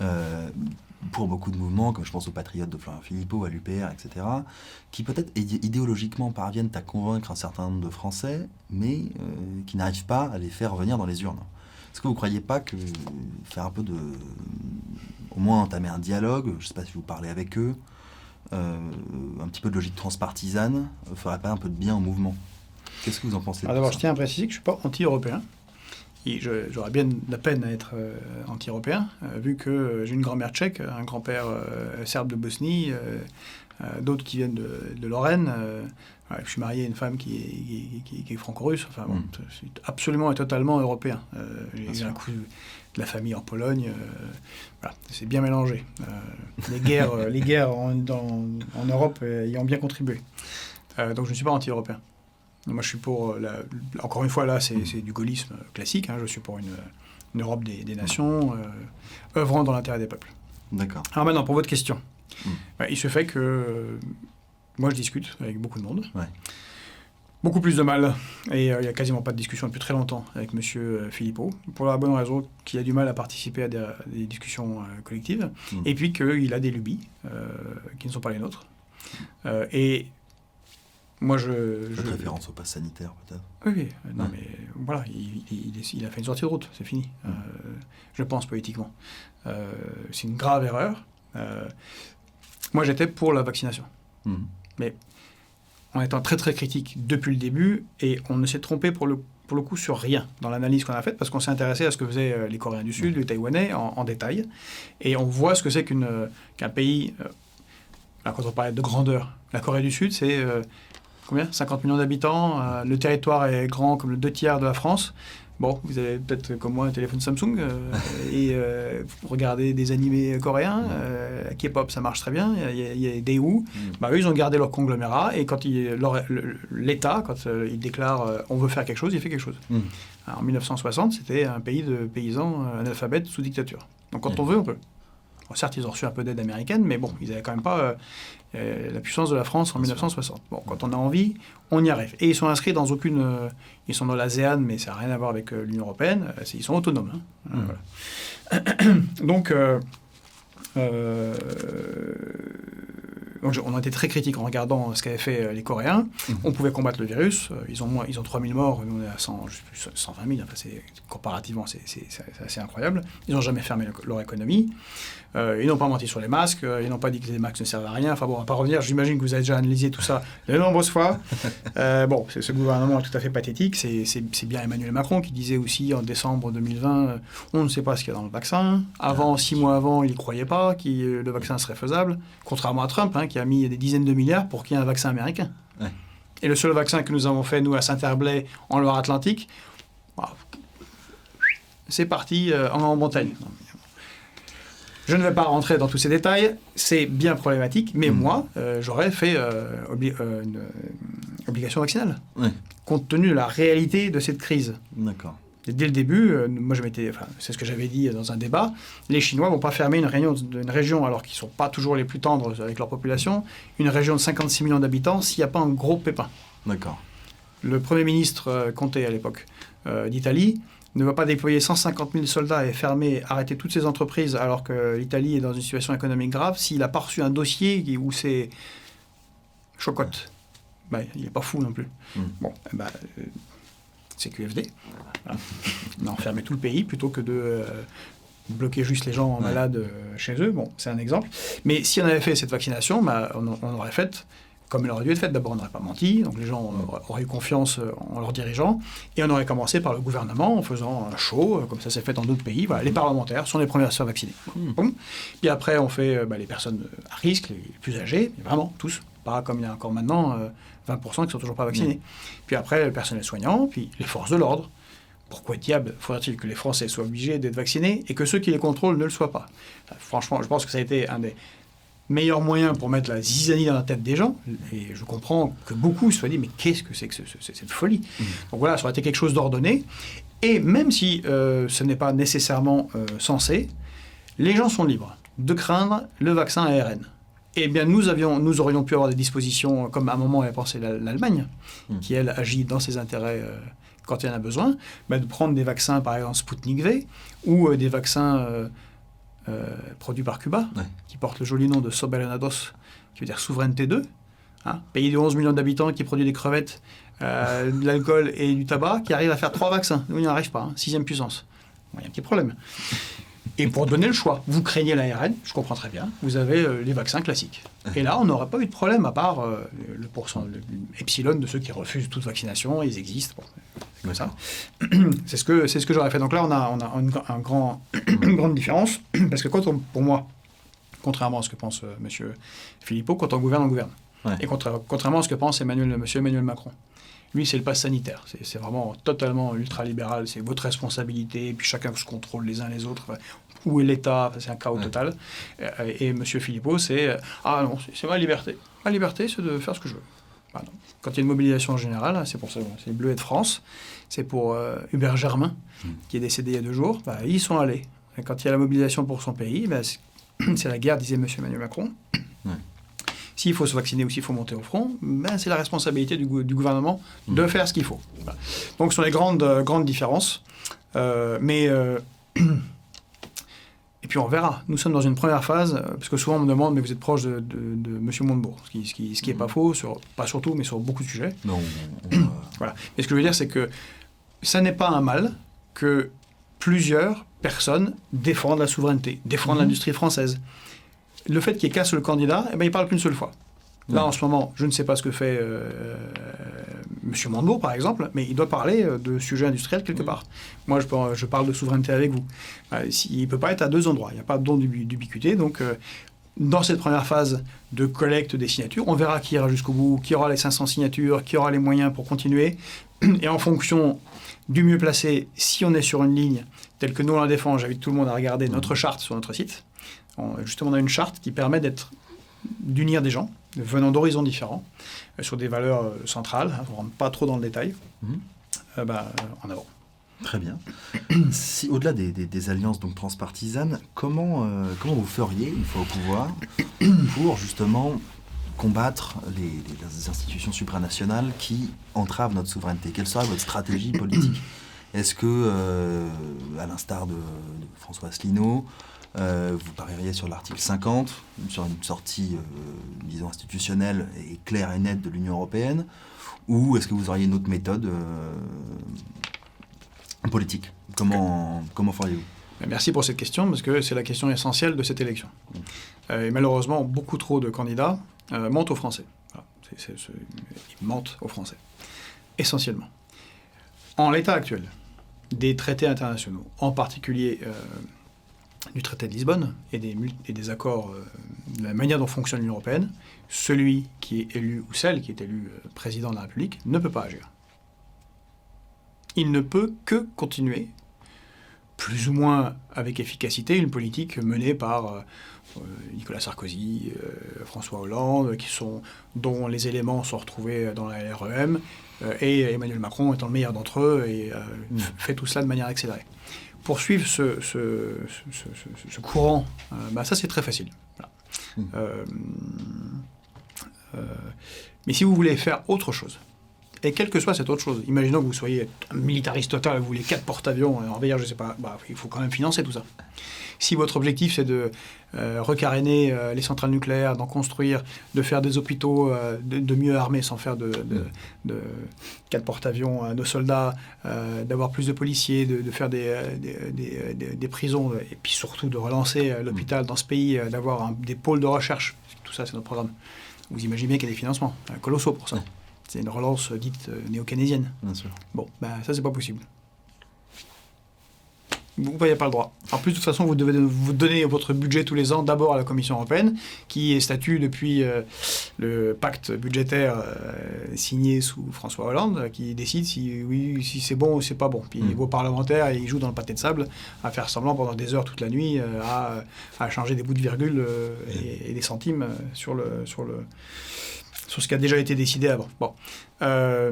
euh, pour beaucoup de mouvements, comme je pense aux patriotes de Florian Philippot, à l'UPR, etc., qui peut-être idé- idéologiquement parviennent à convaincre un certain nombre de Français, mais euh, qui n'arrivent pas à les faire venir dans les urnes. Est-ce que vous ne croyez pas que faire un peu de. au moins entamer un dialogue, je ne sais pas si vous parlez avec eux, un petit peu de logique transpartisane, ne ferait pas un peu de bien au mouvement? Qu'est-ce que vous en pensez Alors je tiens à préciser que je ne suis pas anti-européen. Et J'aurais bien de la peine à être euh, anti-européen, euh, vu que euh, j'ai une grand-mère tchèque, un grand-père euh, serbe de Bosnie, d'autres qui viennent de, de Lorraine. ouais, je suis marié à une femme qui est, qui, qui- qui est franco-russe. Enfin bon, Mm. je suis absolument et totalement européen. J'ai eu un coup de la famille en Pologne. voilà, c'est bien mélangé. Les guerres, les guerres en, dans- en Europe y ont bien contribué. Donc je ne suis pas anti-européen. Moi, je suis pour, euh, la- encore une fois, là, c'est du gaullisme classique. hein, je suis pour une, une Europe des, des nations, euh, œuvrant dans l'intérêt des peuples. D'accord. Alors maintenant, pour votre question. Mm. Ouais, il se fait que euh, moi, je discute avec beaucoup de monde. Ouais. Beaucoup plus de mal. Et euh, il n'y a quasiment pas de discussion depuis très longtemps avec M. Philippot, pour la bonne raison qu'il a du mal à participer à des, à des discussions collectives, Mm. et puis qu'il a des lubies qui ne sont pas les nôtres. Et moi, je... Je- référence au pass sanitaire, peut-être oui, oui. euh, Non, mais voilà, il, il- a fait une sortie de route, c'est fini. Euh, je pense politiquement. Euh, c'est une grave erreur. Euh, moi, j'étais pour la vaccination, Mhm. en étant très très critique depuis le début, et on ne s'est trompé pour le, pour le coup sur rien dans l'analyse qu'on a faite, parce qu'on s'est intéressé à ce que faisaient euh, les Coréens du Sud, les Taïwanais, en, en détail, et on voit ce que c'est euh, qu'un pays, euh, là, quand on parlait de grandeur, la Corée du Sud, c'est euh, combien? 50 millions d'habitants, euh, le territoire est grand comme le deux tiers de la France. Bon, vous avez peut-être comme moi un téléphone Samsung euh, et euh, vous regardez des animés coréens, euh, K-pop ça marche très bien, il y a- y, y des Who. Bah, eux, ils ont gardé leur conglomérat et quand l'État, quand il déclare on veut faire quelque chose, il fait quelque chose. Alors, en 1960, c'était un pays de paysans analphabètes sous dictature. Donc quand on veut, on peut. Bon, certes, ils ont reçu un peu d'aide américaine, mais bon, ils n'avaient quand même pas euh, euh, la puissance de la France en Bien sûr. 1960. Bon, quand on a envie, on y arrive. Et ils sont inscrits dans aucune. euh, ils sont dans l'ASEAN, mais ça n'a rien à voir avec euh, l'Union européenne. Ils sont autonomes. hein. Voilà. Donc. on a été très critique en regardant ce qu'avaient fait les Coréens. Mhm. On pouvait combattre le virus. Ils ont, moins, ils ont 3000 morts, nous on est à 100, je sais plus, 120 000. Enfin, comparativement, c'est, assez incroyable. Ils n'ont jamais fermé le- leur économie. Euh, ils n'ont pas menti sur les masques. euh, ils n'ont pas dit que les masques ne servent à rien. Enfin bon, on va pas revenir. J'imagine que vous avez déjà analysé tout ça de nombreuses fois. Euh, bon, ce gouvernement est tout à fait pathétique. C'est, bien Emmanuel Macron qui disait aussi en décembre 2020 euh, on ne sait pas ce qu'il y a dans le vaccin. Avant, six mois avant, il n'y croyait pas que le vaccin serait faisable. Contrairement à Trump, hein, qui a mis des dizaines de milliards pour qu'il y ait un vaccin américain. Ouais. Et le seul vaccin que nous avons fait, nous, à Saint-Herblaye, en Loire-Atlantique, bah, c'est parti euh, en, en montagne. Je ne vais pas rentrer dans tous ces détails, c'est bien problématique, mais Mm. moi, euh, j'aurais fait euh, obli- euh, une obligation vaccinale, Ouais. compte tenu de la réalité de cette crise. D'accord. Dès le début, moi je m'étais, enfin, c'est ce que j'avais dit dans un débat, les Chinois vont pas fermer une, réunion, une région, alors qu'ils sont pas toujours les plus tendres avec leur population, une région de 56 millions d'habitants s'il n'y a pas un gros pépin. D'accord. Le Premier ministre Conte à l'époque d'Italie ne va pas déployer 150 000 soldats et fermer, arrêter toutes ces entreprises alors que l'Italie est dans une situation économique grave s'il n'a pas reçu un dossier où c'est chocotte. Ben, il n'est pas fou non plus. Mm. Bon, eh ben, euh, c'est QFD. Voilà. On a enfermé tout le pays plutôt que de euh, bloquer juste les gens Ouais. malades euh, chez eux. Bon, c'est un exemple. Mais si on avait fait cette vaccination, ben, on, on aurait fait comme elle aurait dû être faite. D'abord, on n'aurait pas menti, donc les gens auraient- eu confiance euh, en leurs dirigeants, et on aurait commencé par le gouvernement en faisant un show, euh, comme ça s'est fait dans d'autres pays. Voilà, les parlementaires sont les premiers à se faire vacciner. Mm. Boum. Puis après, on fait euh, bah, les personnes à risque, les plus mais vraiment tous, pas comme il y a encore maintenant euh, 20% qui sont toujours pas vaccinés. Puis après, le personnel soignant, puis les forces de l'ordre. Pourquoi diable faudrait-il que les Français soient obligés d'être vaccinés et que ceux qui les contrôlent ne le soient pas? Franchement, je pense que ça a été un des meilleurs moyens pour mettre la zizanie dans la tête des gens. Et je comprends que beaucoup se soient dit, mais qu'est-ce que c'est que ce- ce- cette folie Donc voilà, ça aurait été quelque chose d'ordonné. Et même si euh, ce n'est pas nécessairement euh, censé, les gens sont libres de craindre le vaccin ARN. Eh bien, nous, avions, nous aurions pu avoir des dispositions, comme à un moment avait pensé la- l'Allemagne, Mm. qui, elle, agit dans ses intérêts euh, quand il y en a besoin, bah, de prendre des vaccins, par exemple Sputnik V, ou euh, des vaccins euh, produits par Cuba, Ouais. qui portent le joli nom de Soberanados, qui veut dire souveraineté 2. Hein, pays de 11 millions d'habitants qui produit des crevettes, euh, de l'alcool et du tabac, qui arrive à faire trois vaccins. Nous, on n'y arrive pas, hein, sixième puissance. Bon, Il y a un petit problème. Et pour donner le choix, vous craignez l'ARN, je comprends très bien, vous avez euh, les vaccins classiques. Et là, on n'aurait pas eu de problème à part euh, le pourcent, le, epsilon de ceux qui refusent toute vaccination, ils existent. Bon, c'est comme ça. C'est ce que, c'est ce que j'aurais fait. Donc là, on a, on a un, un grand, une grande différence, parce que quand on- pour moi, contrairement à ce que pense euh, Monsieur Philippot, quand on gouverne, on gouverne. Ouais. Et contra- contrairement à ce que pense Emmanuel, Monsieur Emmanuel Macron. Lui, c'est le pass sanitaire. C'est vraiment totalement ultralibéral. C'est votre responsabilité. Et puis chacun se contrôle les uns les autres. Enfin, où est l'État? C'est un chaos Ouais. total. Euh, Et, Monsieur Philippot, c'est euh, ah non, c'est- ma liberté. Ma liberté, c'est de faire ce que je veux. Ah. Quand il y a une mobilisation générale, c'est pour ça, c'est les Bleuets de France, c'est pour euh, Hubert Germain, Mm. qui est décédé il y a deux jours, bah, ils sont allés. Et quand il y a la mobilisation pour son pays, bah, c'est la guerre, disait M. Emmanuel Macron. S'il faut se vacciner ou s'il faut monter au front, ben, c'est la responsabilité du, gou- du gouvernement de Mm. faire ce qu'il faut. Voilà. Donc ce sont les grandes, euh, grandes différences. Euh, mais... euh, Et puis on verra. Nous sommes dans une première phase, parce que souvent on me demande, mais vous êtes proche de, de, de M. Montebourg, ce qui n'est ce qui, ce qui est pas faux, sur, pas sur tout, mais sur beaucoup de sujets. Mais on- on va- Voilà. Et ce que je veux dire, c'est que ça n'est pas un mal que plusieurs personnes défendent la souveraineté, défendent Mhm. l'industrie française. Le fait qu'il y ait qu'un seul candidat, eh ben, il parle qu'une seule fois. Là, en ce moment, je ne sais pas ce que fait euh, M. Montebourg, par exemple, mais il doit parler euh, de sujets industriels quelque Oui. part. Moi, je, parle de souveraineté avec vous. Euh, si- il ne peut pas être à deux endroits. Il n'y a pas d'ubiquité. Donc, euh, dans cette première phase de collecte des signatures, on verra qui ira jusqu'au bout, qui aura les 500 signatures, qui aura les moyens pour continuer. Et en fonction du mieux placé, si on est sur une ligne telle que nous on la défend, j'invite tout le monde à regarder notre charte sur notre site. On- justement, on a une charte qui permet d'être d'unir des gens venant d'horizons différents euh, sur des valeurs euh, centrales. on ne rentre pas trop dans le détail. Mhm. Euh, bah, euh, en avant. Très bien. Si, au-delà des, des- des alliances donc transpartisanes, comment, euh, comment vous feriez, une fois au pouvoir, pour justement combattre les, les- les institutions supranationales qui entravent notre souveraineté? Quelle serait votre stratégie politique? Est-ce que, euh, à l'instar de, François Asselineau, vous parieriez sur l'article 50, sur une sortie, disons, institutionnelle et claire et nette de l'Union européenne, ou est-ce que vous auriez une autre méthode politique? Comment, comment feriez-vous? Merci pour cette question, parce que c'est la question essentielle de cette élection. Euh, et malheureusement, beaucoup trop de candidats euh, mentent aux Français. ils mentent aux Français, essentiellement. En l'état actuel des traités internationaux, en particulier euh, du traité de Lisbonne et des, accords, de la manière dont fonctionne l'Union européenne, celui qui est élu ou celle qui est élue président de la République ne peut pas agir. Il ne peut que continuer plus ou moins avec efficacité une politique menée par euh, euh, Nicolas Sarkozy, euh, François Hollande, qui sont, dont les éléments sont retrouvés dans la REM, et Emmanuel Macron étant le meilleur d'entre eux et mm. fait tout cela de manière accélérée. Poursuivre ce, ce, courant, bah ça c'est très facile. Mm. mais si vous voulez faire autre chose, et quelle que soit cette autre chose, imaginons que vous soyez un militariste total, vous voulez quatre porte-avions en VR, je sais pas, bah, il faut quand même financer tout ça. Si votre objectif c'est de euh, recaréner euh, les centrales nucléaires, d'en construire, de faire des hôpitaux euh, de, mieux armés sans faire de, de, quatre porte-avions à nos soldats, d'avoir plus de policiers, de, faire des, des, prisons, et puis surtout de relancer l'hôpital dans ce pays, d'avoir des pôles de recherche, tout ça c'est notre programme. Vous imaginez qu'il y a des financements colossaux pour ça. C'est une relance dite euh, néo-keynésienne. Bien sûr. Bon, ben, ça, c'est pas possible. Vous n'avez pas le droit. En plus, de toute façon, vous devez vous donner votre budget tous les ans d'abord à la Commission européenne, qui est statue depuis euh, le pacte budgétaire euh, signé sous François Hollande, qui décide si oui, si c'est bon ou c'est pas bon. Puis mm. vos parlementaires, ils jouent dans le pâté de sable à faire semblant pendant des heures toute la nuit à, à, changer des bouts de virgule et, et, des centimes sur le sur le sur ce qui a déjà été décidé avant. Bon. Euh,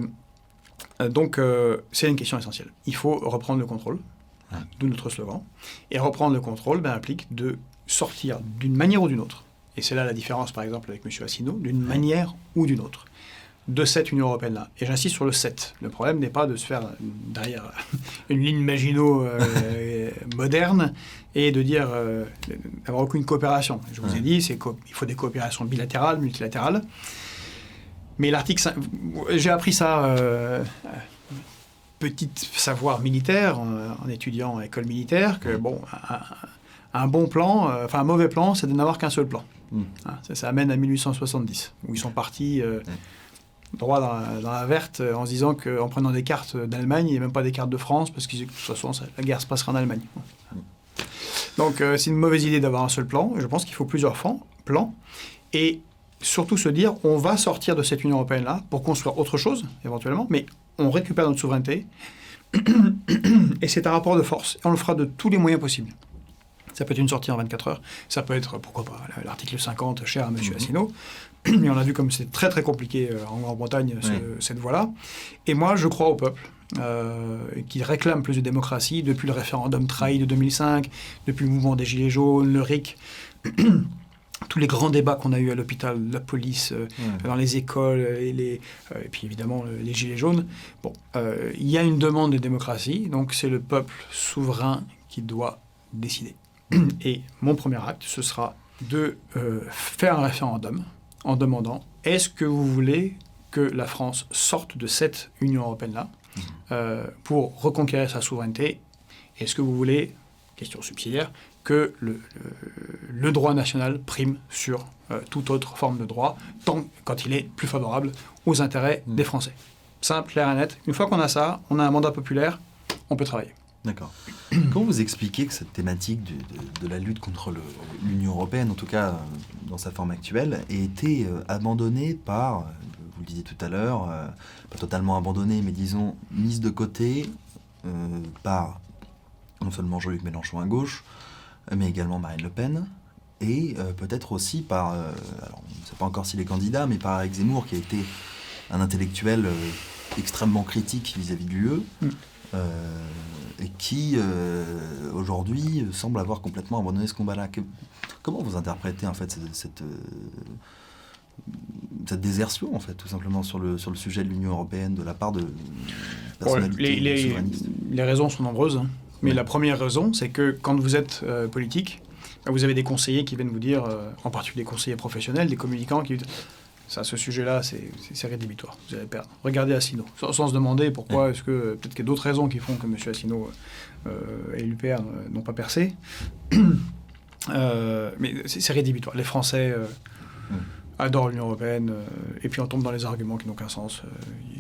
donc, euh, c'est une question essentielle. Il faut reprendre le contrôle, d'où notre slogan. Et reprendre le contrôle ben, implique de sortir d'une manière ou d'une autre. Et c'est là la différence, par exemple, avec M. Assino, d'une manière ou d'une autre, de cette Union européenne-là. Et j'insiste sur le 7. Le problème n'est pas de se faire derrière une ligne Maginot euh, moderne et de dire d'avoir aucune coopération. Je vous ai dit, il faut des coopérations bilatérales, multilatérales. Mais l'article 5, j'ai appris ça, euh, petit savoir militaire, en, étudiant à l'école militaire, que bon, un, bon plan, euh, enfin un mauvais plan, c'est de n'avoir qu'un seul plan. Hmm. Hein, ça, amène à 1870, où ils sont partis euh, droit dans la, verte en se disant qu'en prenant des cartes d'Allemagne, il n'y a même pas des cartes de France, parce que de toute façon, la guerre se passera en Allemagne. Hmm. Donc c'est une mauvaise idée d'avoir un seul plan. Je pense qu'il faut plusieurs plans. Et surtout se dire on va sortir de cette Union européenne-là pour construire autre chose, éventuellement, mais on récupère notre souveraineté. et c'est un rapport de force. Et on le fera de tous les moyens possibles. Ça peut être une sortie en 24 heures, ça peut être, pourquoi pas, l'article 50, cher à M. Mhm. Assino. Mais on a vu comme c'est très très compliqué euh, en Grande-Bretagne, cette voie-là. Et moi, je crois au peuple. Euh, qui réclame plus de démocratie depuis le référendum trahi de 2005, depuis le mouvement des Gilets jaunes, le RIC. tous les grands débats qu'on a eu à l'hôpital, la police, euh, dans les écoles, et, les, euh, et puis évidemment les gilets jaunes. Bon, euh, il y a une demande de démocratie, donc c'est le peuple souverain qui doit décider. Et mon premier acte, ce sera de faire un référendum en demandant est-ce que vous voulez que la France sorte de cette Union européenne-là mmh. pour reconquérir sa souveraineté? Est-ce que vous voulez, question subsidiaire, que le, droit national prime sur euh, toute autre forme de droit, tant quand il est plus favorable aux intérêts des Français. Simple, clair et net. Une fois qu'on a ça, on a un mandat populaire, on peut travailler. D'accord. Comment vous expliquez que cette thématique de, la lutte contre l'Union européenne, en tout cas euh, dans sa forme actuelle, ait été euh, abandonnée par, vous le disiez tout à l'heure, pas totalement abandonnée, mais disons mise de côté par non seulement Jean-Luc Mélenchon à gauche, mais également Marine Le Pen, et euh, peut-être aussi par, euh, alors on ne sait pas encore s'il est candidat, mais par Eric Zemmour, qui a été un intellectuel euh, extrêmement critique vis-à-vis de l'UE, mm. et qui aujourd'hui semble avoir complètement abandonné ce combat-là. comment vous interprétez en fait cette, cette, désertion, en fait, tout simplement sur le, sur le sujet de l'Union européenne de la part de personnalités les, les, raisons sont nombreuses. Hein. Mais la première raison, c'est que quand vous êtes euh, politique, Vous avez des conseillers qui viennent vous dire, en particulier des conseillers professionnels, des communicants qui disent ça, ce sujet-là, c'est rédhibitoire. Vous allez perdre. Regardez Assino. Sans, se demander pourquoi, est-ce que peut-être qu'il y a d'autres raisons qui font que M. Assino et l'UPR n'ont pas percé. mais c'est rédhibitoire. Les Français adore l'Union européenne, euh, et puis on tombe dans les arguments qui n'ont aucun sens. Euh,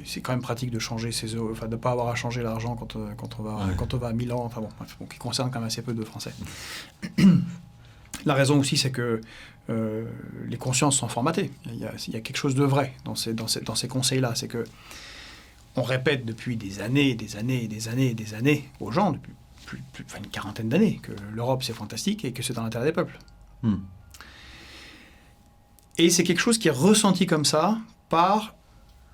c'est quand même pratique de changer ses enfin de ne pas avoir à changer l'argent quand, euh, quand, on va, quand on va à Milan, enfin bon, qui concerne quand même assez peu de Français. La raison aussi, c'est que les consciences sont formatées. Il y, a, il y, a, quelque chose de vrai dans ces, dans ces, dans ces conseils-là. C'est que on répète depuis des années, des années, des années, des années aux gens, depuis plus, plus enfin une quarantaine d'années, que l'Europe c'est fantastique et que c'est dans l'intérêt des peuples. Hmm. Et c'est quelque chose qui est ressenti comme ça par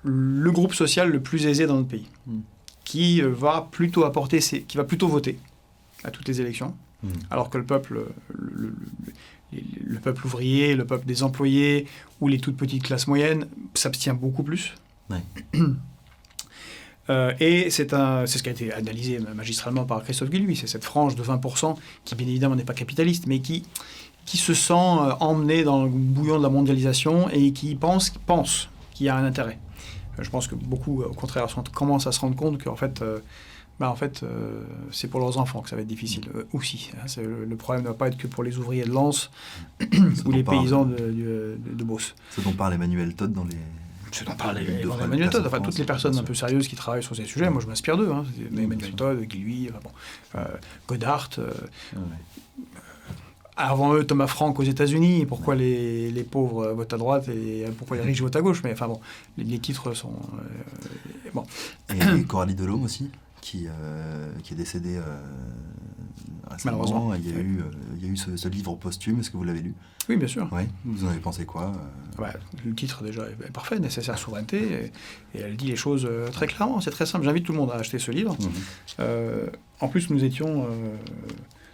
le groupe social le plus aisé dans notre pays, hmm. qui euh, va plutôt apporter, qui va plutôt voter à toutes les élections, hmm. alors que le peuple, le, peuple ouvrier, le peuple des employés ou les toutes petites classes moyennes s'abstient beaucoup plus. Euh, et c'est ce qui a été analysé magistralement par Christophe Guilluy, c'est cette frange de 20% qui bien évidemment n'est pas capitaliste, mais qui, qui se sent euh, emmené dans le bouillon de la mondialisation et qui pense, pense qu'il y a un intérêt. Euh, je pense que beaucoup, au contraire, commencent à se rendre compte qu'en fait, euh, bah, en fait c'est pour leurs enfants que ça va être difficile aussi. Hein. le, problème ne va pas être que pour les ouvriers de Lens ou les paysans de, de, de, Beauce. Ce dont parle Emmanuel Todd dans les, je n'en parle Emmanuel Todd, enfin toutes les personnes un peu sérieuses qui travaillent sur ces sujets, moi je m'inspire d'eux. Hein. Emmanuel Todd, Guy bon, Godard, avant eux, Thomas Frank aux États-Unis. Pourquoi les, les, pauvres votent à droite et pourquoi les riches votent à gauche Mais enfin bon, les, titres sont. Euh, bon. Et Coralie Delhomme aussi, qui, euh, qui est décédée euh, Malheureusement. Il y a eu, il y a eu ce, livre posthume. Est-ce que vous l'avez lu? Oui, bien sûr. Vous en avez pensé quoi Le titre déjà est parfait, nécessaire souveraineté, et, elle dit les choses très clairement. C'est très simple. J'invite tout le monde à acheter ce livre. Mhm. en plus, nous étions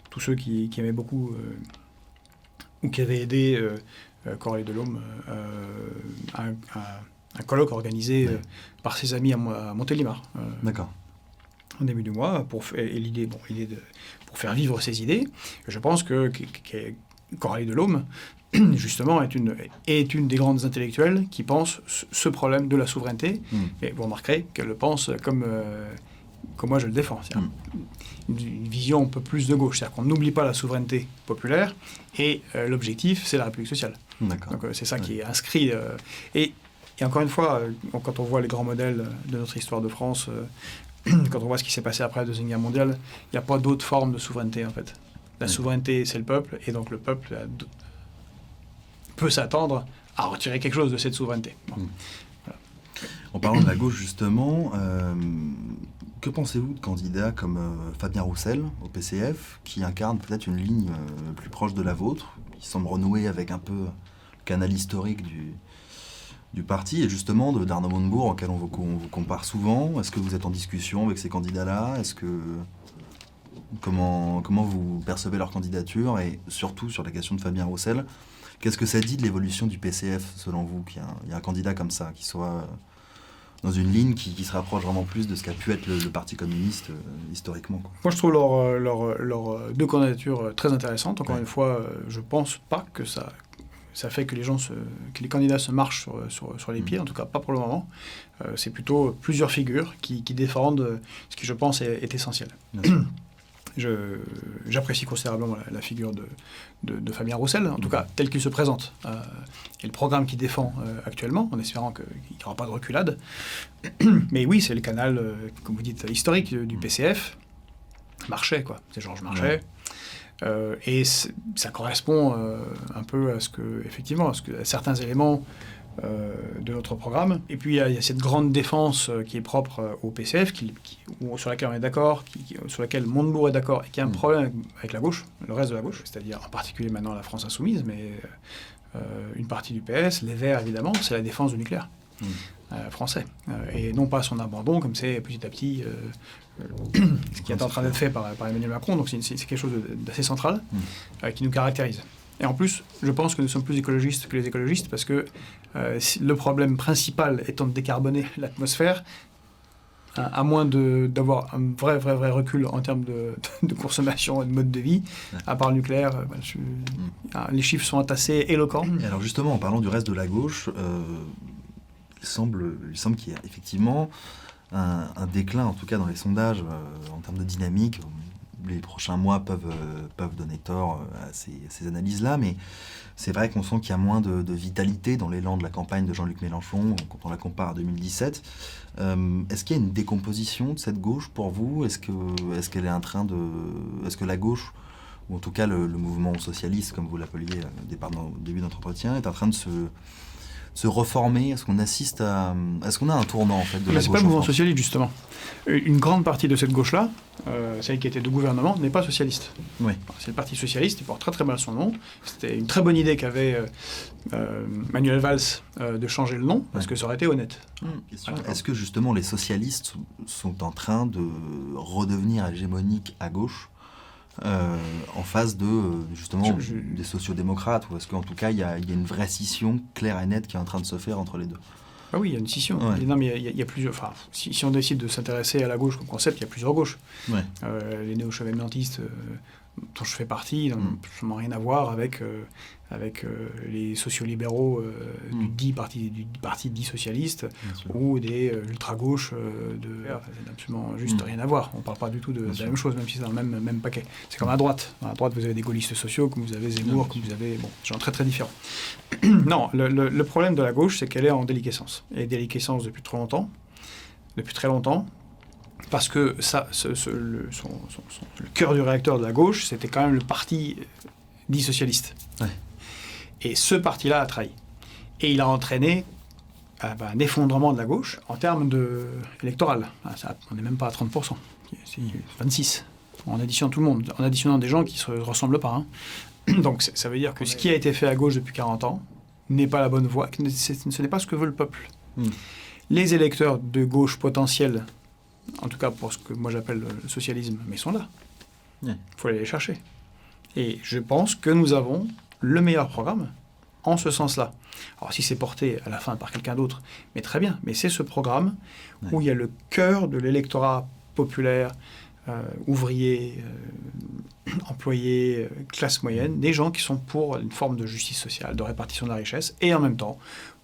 tous ceux qui, aimaient beaucoup euh, ou qui avaient aidé euh, euh, Coralie Delhomme à un, un, colloque organisé par ses amis à, Montélimar. D'accord. Au début du mois, pour, et l'idée, bon, de, pour faire vivre ses idées. Je pense que, Coralie Delhomme, justement, est une, est une des grandes intellectuelles qui pense ce problème de la souveraineté. Hmm. Et vous remarquerez qu'elle le pense comme, comme moi je le défends une vision un peu plus de gauche. C'est-à-dire qu'on n'oublie pas la souveraineté populaire et euh, l'objectif, c'est la République sociale. Donc euh, c'est ça qui est inscrit. Euh, et, et, encore une fois, quand on voit les grands modèles de notre histoire de France, quand on voit ce qui s'est passé après la Deuxième Guerre mondiale, il n'y a pas d'autre forme de souveraineté en fait. La souveraineté, c'est le peuple, et donc le peuple peut s'attendre à retirer quelque chose de cette souveraineté. Hmm. En parlant de la gauche, justement, que pensez-vous de candidats comme euh, Fabien Roussel au PCF, qui incarne peut-être une ligne euh, plus proche de la vôtre, qui semble renouer avec un peu le canal historique du, du parti, et justement de d'Arnaud Montebourg, en on vous, on vous compare souvent Est-ce que vous êtes en discussion avec ces candidats-là? Est-ce que comment, comment vous percevez leur candidature? Et surtout sur la question de Fabien Roussel, qu'est-ce que ça dit de l'évolution du PCF selon vous Qu'il y, a un candidat comme ça, qui soit dans une ligne qui, se rapproche vraiment plus de ce qu'a pu être le, Parti communiste euh, historiquement. Moi, je trouve leurs leur, leur, deux candidatures très intéressantes. Encore une fois, je pense pas que ça, ça fait que les, gens se, que les candidats se marchent sur, sur, les mm. pieds, en tout cas pas pour le moment. Euh, c'est plutôt plusieurs figures qui, qui, défendent ce qui, je pense, est, est essentiel. J'apprécie considérablement la, figure de, de, Fabien Roussel, en tout mm. cas tel qu'il se présente, euh, et le programme qu'il défend euh, actuellement, en espérant qu'il n'y aura pas de reculade. Mais oui, c'est le canal, euh, comme vous dites, historique du mm. PCF. Marchais, quoi. C'est Georges Marchais. Et ça correspond un peu à ce que, effectivement, à, ce que, à certains éléments euh, de notre programme. Et puis il y, a, cette grande défense euh, qui est propre euh, au PCF, qui, sur laquelle on est d'accord, sur laquelle Montebourg est d'accord, et qui a un mm. problème avec la gauche, le reste de la gauche, c'est-à-dire en particulier maintenant la France insoumise, mais une partie du PS, les Verts évidemment, c'est la défense du nucléaire. Mm. français. et non pas son abandon, comme c'est petit à petit ce qui est en train d'être fait par, Emmanuel Macron. Donc c'est quelque chose d'assez central mm. qui nous caractérise. Et en plus, je pense que nous sommes plus écologistes que les écologistes parce que euh, le problème principal étant de décarboner l'atmosphère, à, moins d'avoir un vrai, vrai, vrai recul en termes de, de, consommation et de mode de vie, à part le nucléaire, euh, ben, mm. ah, les chiffres sont assez éloquents. alors justement, en parlant du reste de la gauche, euh, il semble, il semble qu'il y a effectivement un, déclin, en tout cas dans les sondages, euh, en termes de dynamique. Les prochains mois peuvent, peuvent donner tort à ces, analyses-là, mais c'est vrai qu'on sent qu'il y a moins de, vitalité dans l'élan de la campagne de Jean-Luc Mélenchon quand on la compare à 2017. Euh, est-ce qu'il y a une décomposition de cette gauche pour vous? Est-ce que est-ce qu'elle est en train de est-ce que la gauche ou en tout cas le, mouvement socialiste comme vous l'appeliez au début de notre entretien est en train de se se reformer Est-ce qu'on assiste à... Est-ce qu'on a un tournant en fait de la C'est pas le mouvement socialiste justement. Une grande partie de cette gauche-là, euh, celle qui était de gouvernement, n'est pas socialiste. Oui. C'est le Parti socialiste, il porte très très mal son nom. C'était une très bonne idée qu'avait euh, euh, Manuel Valls de changer le nom, parce que ça aurait été honnête. Hum, Est-ce que justement les socialistes sont en train de redevenir hégémoniques à gauche euh, en face de justement des sociodémocrates ou est-ce qu'en tout cas il y, a, une vraie scission claire et nette qui est en train de se faire entre les deux? Ah oui, il y a une scission. Non, mais il y, a, plusieurs. Enfin, si, on décide de s'intéresser à la gauche comme concept, il y a plusieurs gauches. Euh, les néo-chevènementistes, euh, dont je fais partie, n'ont mm. rien à voir avec avec euh, les sociolibéraux euh, du mm. dit parti du parti dit socialiste ou des euh, ultra gauches de ça n'a absolument juste mm. rien à voir. On parle pas du tout de, la même chose même si c'est dans le même même paquet. C'est comme à droite. À droite vous avez des gaullistes sociaux comme vous avez Zemmour comme vous avez bon des gens très très différents. Non le, le, problème de la gauche c'est qu'elle est en déliquescence. Et déliquescence depuis trop longtemps. Depuis très longtemps parce que ça, ce, le, son, le, cœur du réacteur de la gauche, c'était quand même le parti dit socialiste. Ouais. Et ce parti-là a trahi. Et il a entraîné euh, bah, un effondrement de la gauche en termes de électoral. Ah, on n'est même pas à 30%, c'est 26 en additionnant tout le monde, en additionnant des gens qui ne se ressemblent pas. Hein. Donc ça veut dire que ce qui a été fait à gauche depuis 40 ans n'est pas la bonne voie, ce n'est pas ce que veut le peuple. Hmm. Les électeurs de gauche potentiels, en tout cas pour ce que moi j'appelle le socialisme, mais sont là. Il faut aller les chercher. Et je pense que nous avons le meilleur programme en ce sens-là. Alors si c'est porté à la fin par quelqu'un d'autre, mais très bien, mais c'est ce programme où il y a le cœur de l'électorat populaire, euh, ouvrier, euh, employé, euh, classe moyenne, des gens qui sont pour une forme de justice sociale, de répartition de la richesse, et en même temps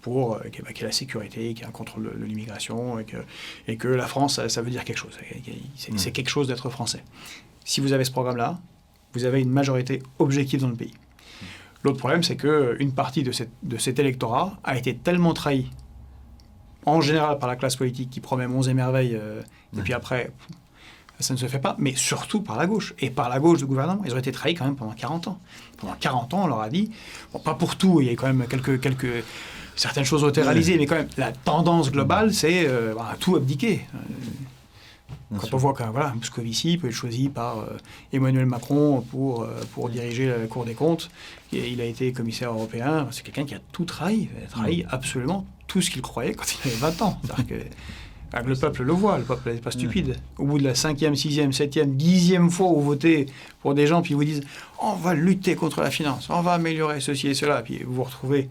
pour qu'il y ait la sécurité, qu'il y ait un contrôle de, l'immigration, et que, et que la France, ça, veut dire quelque chose. C'est quelque chose d'être français. Si vous avez ce programme-là, vous avez une majorité objective dans le pays. L'autre problème, c'est qu'une partie de, de cet électorat a été tellement trahi, en général par la classe politique qui promet monts et merveilles, euh, et puis après, ça ne se fait pas, mais surtout par la gauche, et par la gauche du gouvernement. Ils ont été trahis quand même pendant 40 ans. Pendant 40 ans, on leur a dit, bon, pas pour tout, il y a quand même quelques... quelques certaines choses ont été réalisées, mais quand même, la tendance globale, c'est euh, bah, tout abdiquer. Euh, quand on voit que voilà, Moscovici peut être choisi par euh, Emmanuel Macron pour, euh, pour diriger la Cour des comptes, et il a été commissaire européen, c'est quelqu'un qui a tout trahi, il a trahi mm. absolument tout ce qu'il croyait quand il avait 20 ans. Que, le peuple le voit, le peuple n'est pas stupide. Au bout de la cinquième, sixième, septième, dixième fois où vous votez pour des gens, puis vous disent on va lutter contre la finance, on va améliorer ceci et cela, puis vous vous retrouvez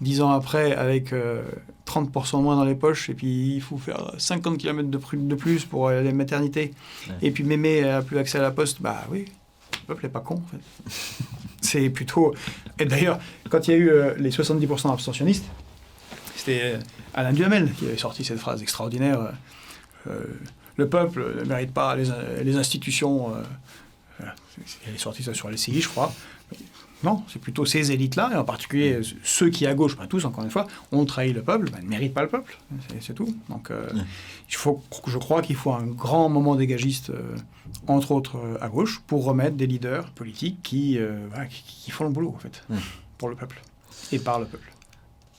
dix ans après avec euh, 30% moins dans les poches, et puis il faut faire 50 km de, plus pour aller à la maternité, et puis mémé n'a plus accès à la poste, bah oui, le peuple n'est pas con, en fait. C'est plutôt... Et d'ailleurs, quand il y a eu euh, les 70% abstentionnistes, c'était euh, Alain Duhamel qui avait sorti cette phrase extraordinaire, euh, le peuple ne mérite pas les, les institutions... il est sorti ça sur LCI, je crois. Non, c'est plutôt ces élites-là, et en particulier ceux qui, à gauche, pas tous, encore une fois, ont trahi le peuple, ben, ne méritent pas le peuple. C'est tout. Donc, euh, il faut, je crois qu'il faut un grand moment dégagiste, euh, entre autres euh, à gauche, pour remettre des leaders politiques qui, qui, font le boulot, en fait, pour le peuple et par le peuple.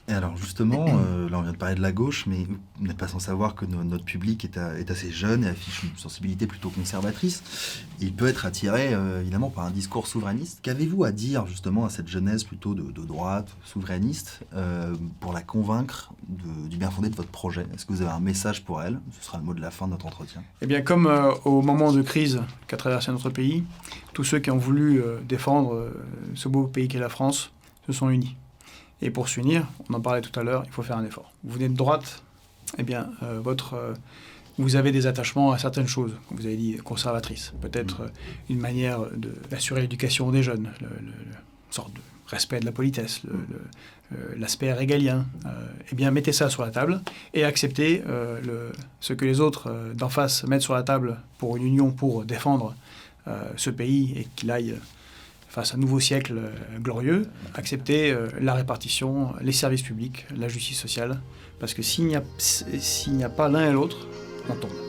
Et alors justement, euh, là on vient de parler de la gauche, mais vous n'êtes pas sans savoir que notre public est, assez jeune et affiche une sensibilité plutôt conservatrice. Il peut être attiré euh, évidemment par un discours souverainiste. Qu'avez-vous à dire justement à cette jeunesse plutôt de, droite, souverainiste, euh, pour la convaincre du bien fondé de votre projet? Est-ce que vous avez un message pour elle? Ce sera le mot de la fin de notre entretien. Eh bien comme au moment de crise qu'a traversé notre pays, tous ceux qui ont voulu défendre ce beau pays qu'est la France se sont unis. Et pour s'unir, on en parlait tout à l'heure, il faut faire un effort. Vous venez de droite, eh bien, euh, votre, euh, vous avez des attachements à certaines choses, comme vous avez dit, conservatrices. Peut-être euh, une manière d'assurer l'éducation des jeunes, le, une sorte de respect de la politesse, euh, l'aspect régalien. eh bien, mettez ça sur la table et acceptez ce que les autres d'en face mettent sur la table pour une union pour défendre ce pays et qu'il aille face à un nouveau siècle glorieux, accepter la répartition, les services publics, la justice sociale, parce que s'il n'y a, a, pas l'un et l'autre, on tombe.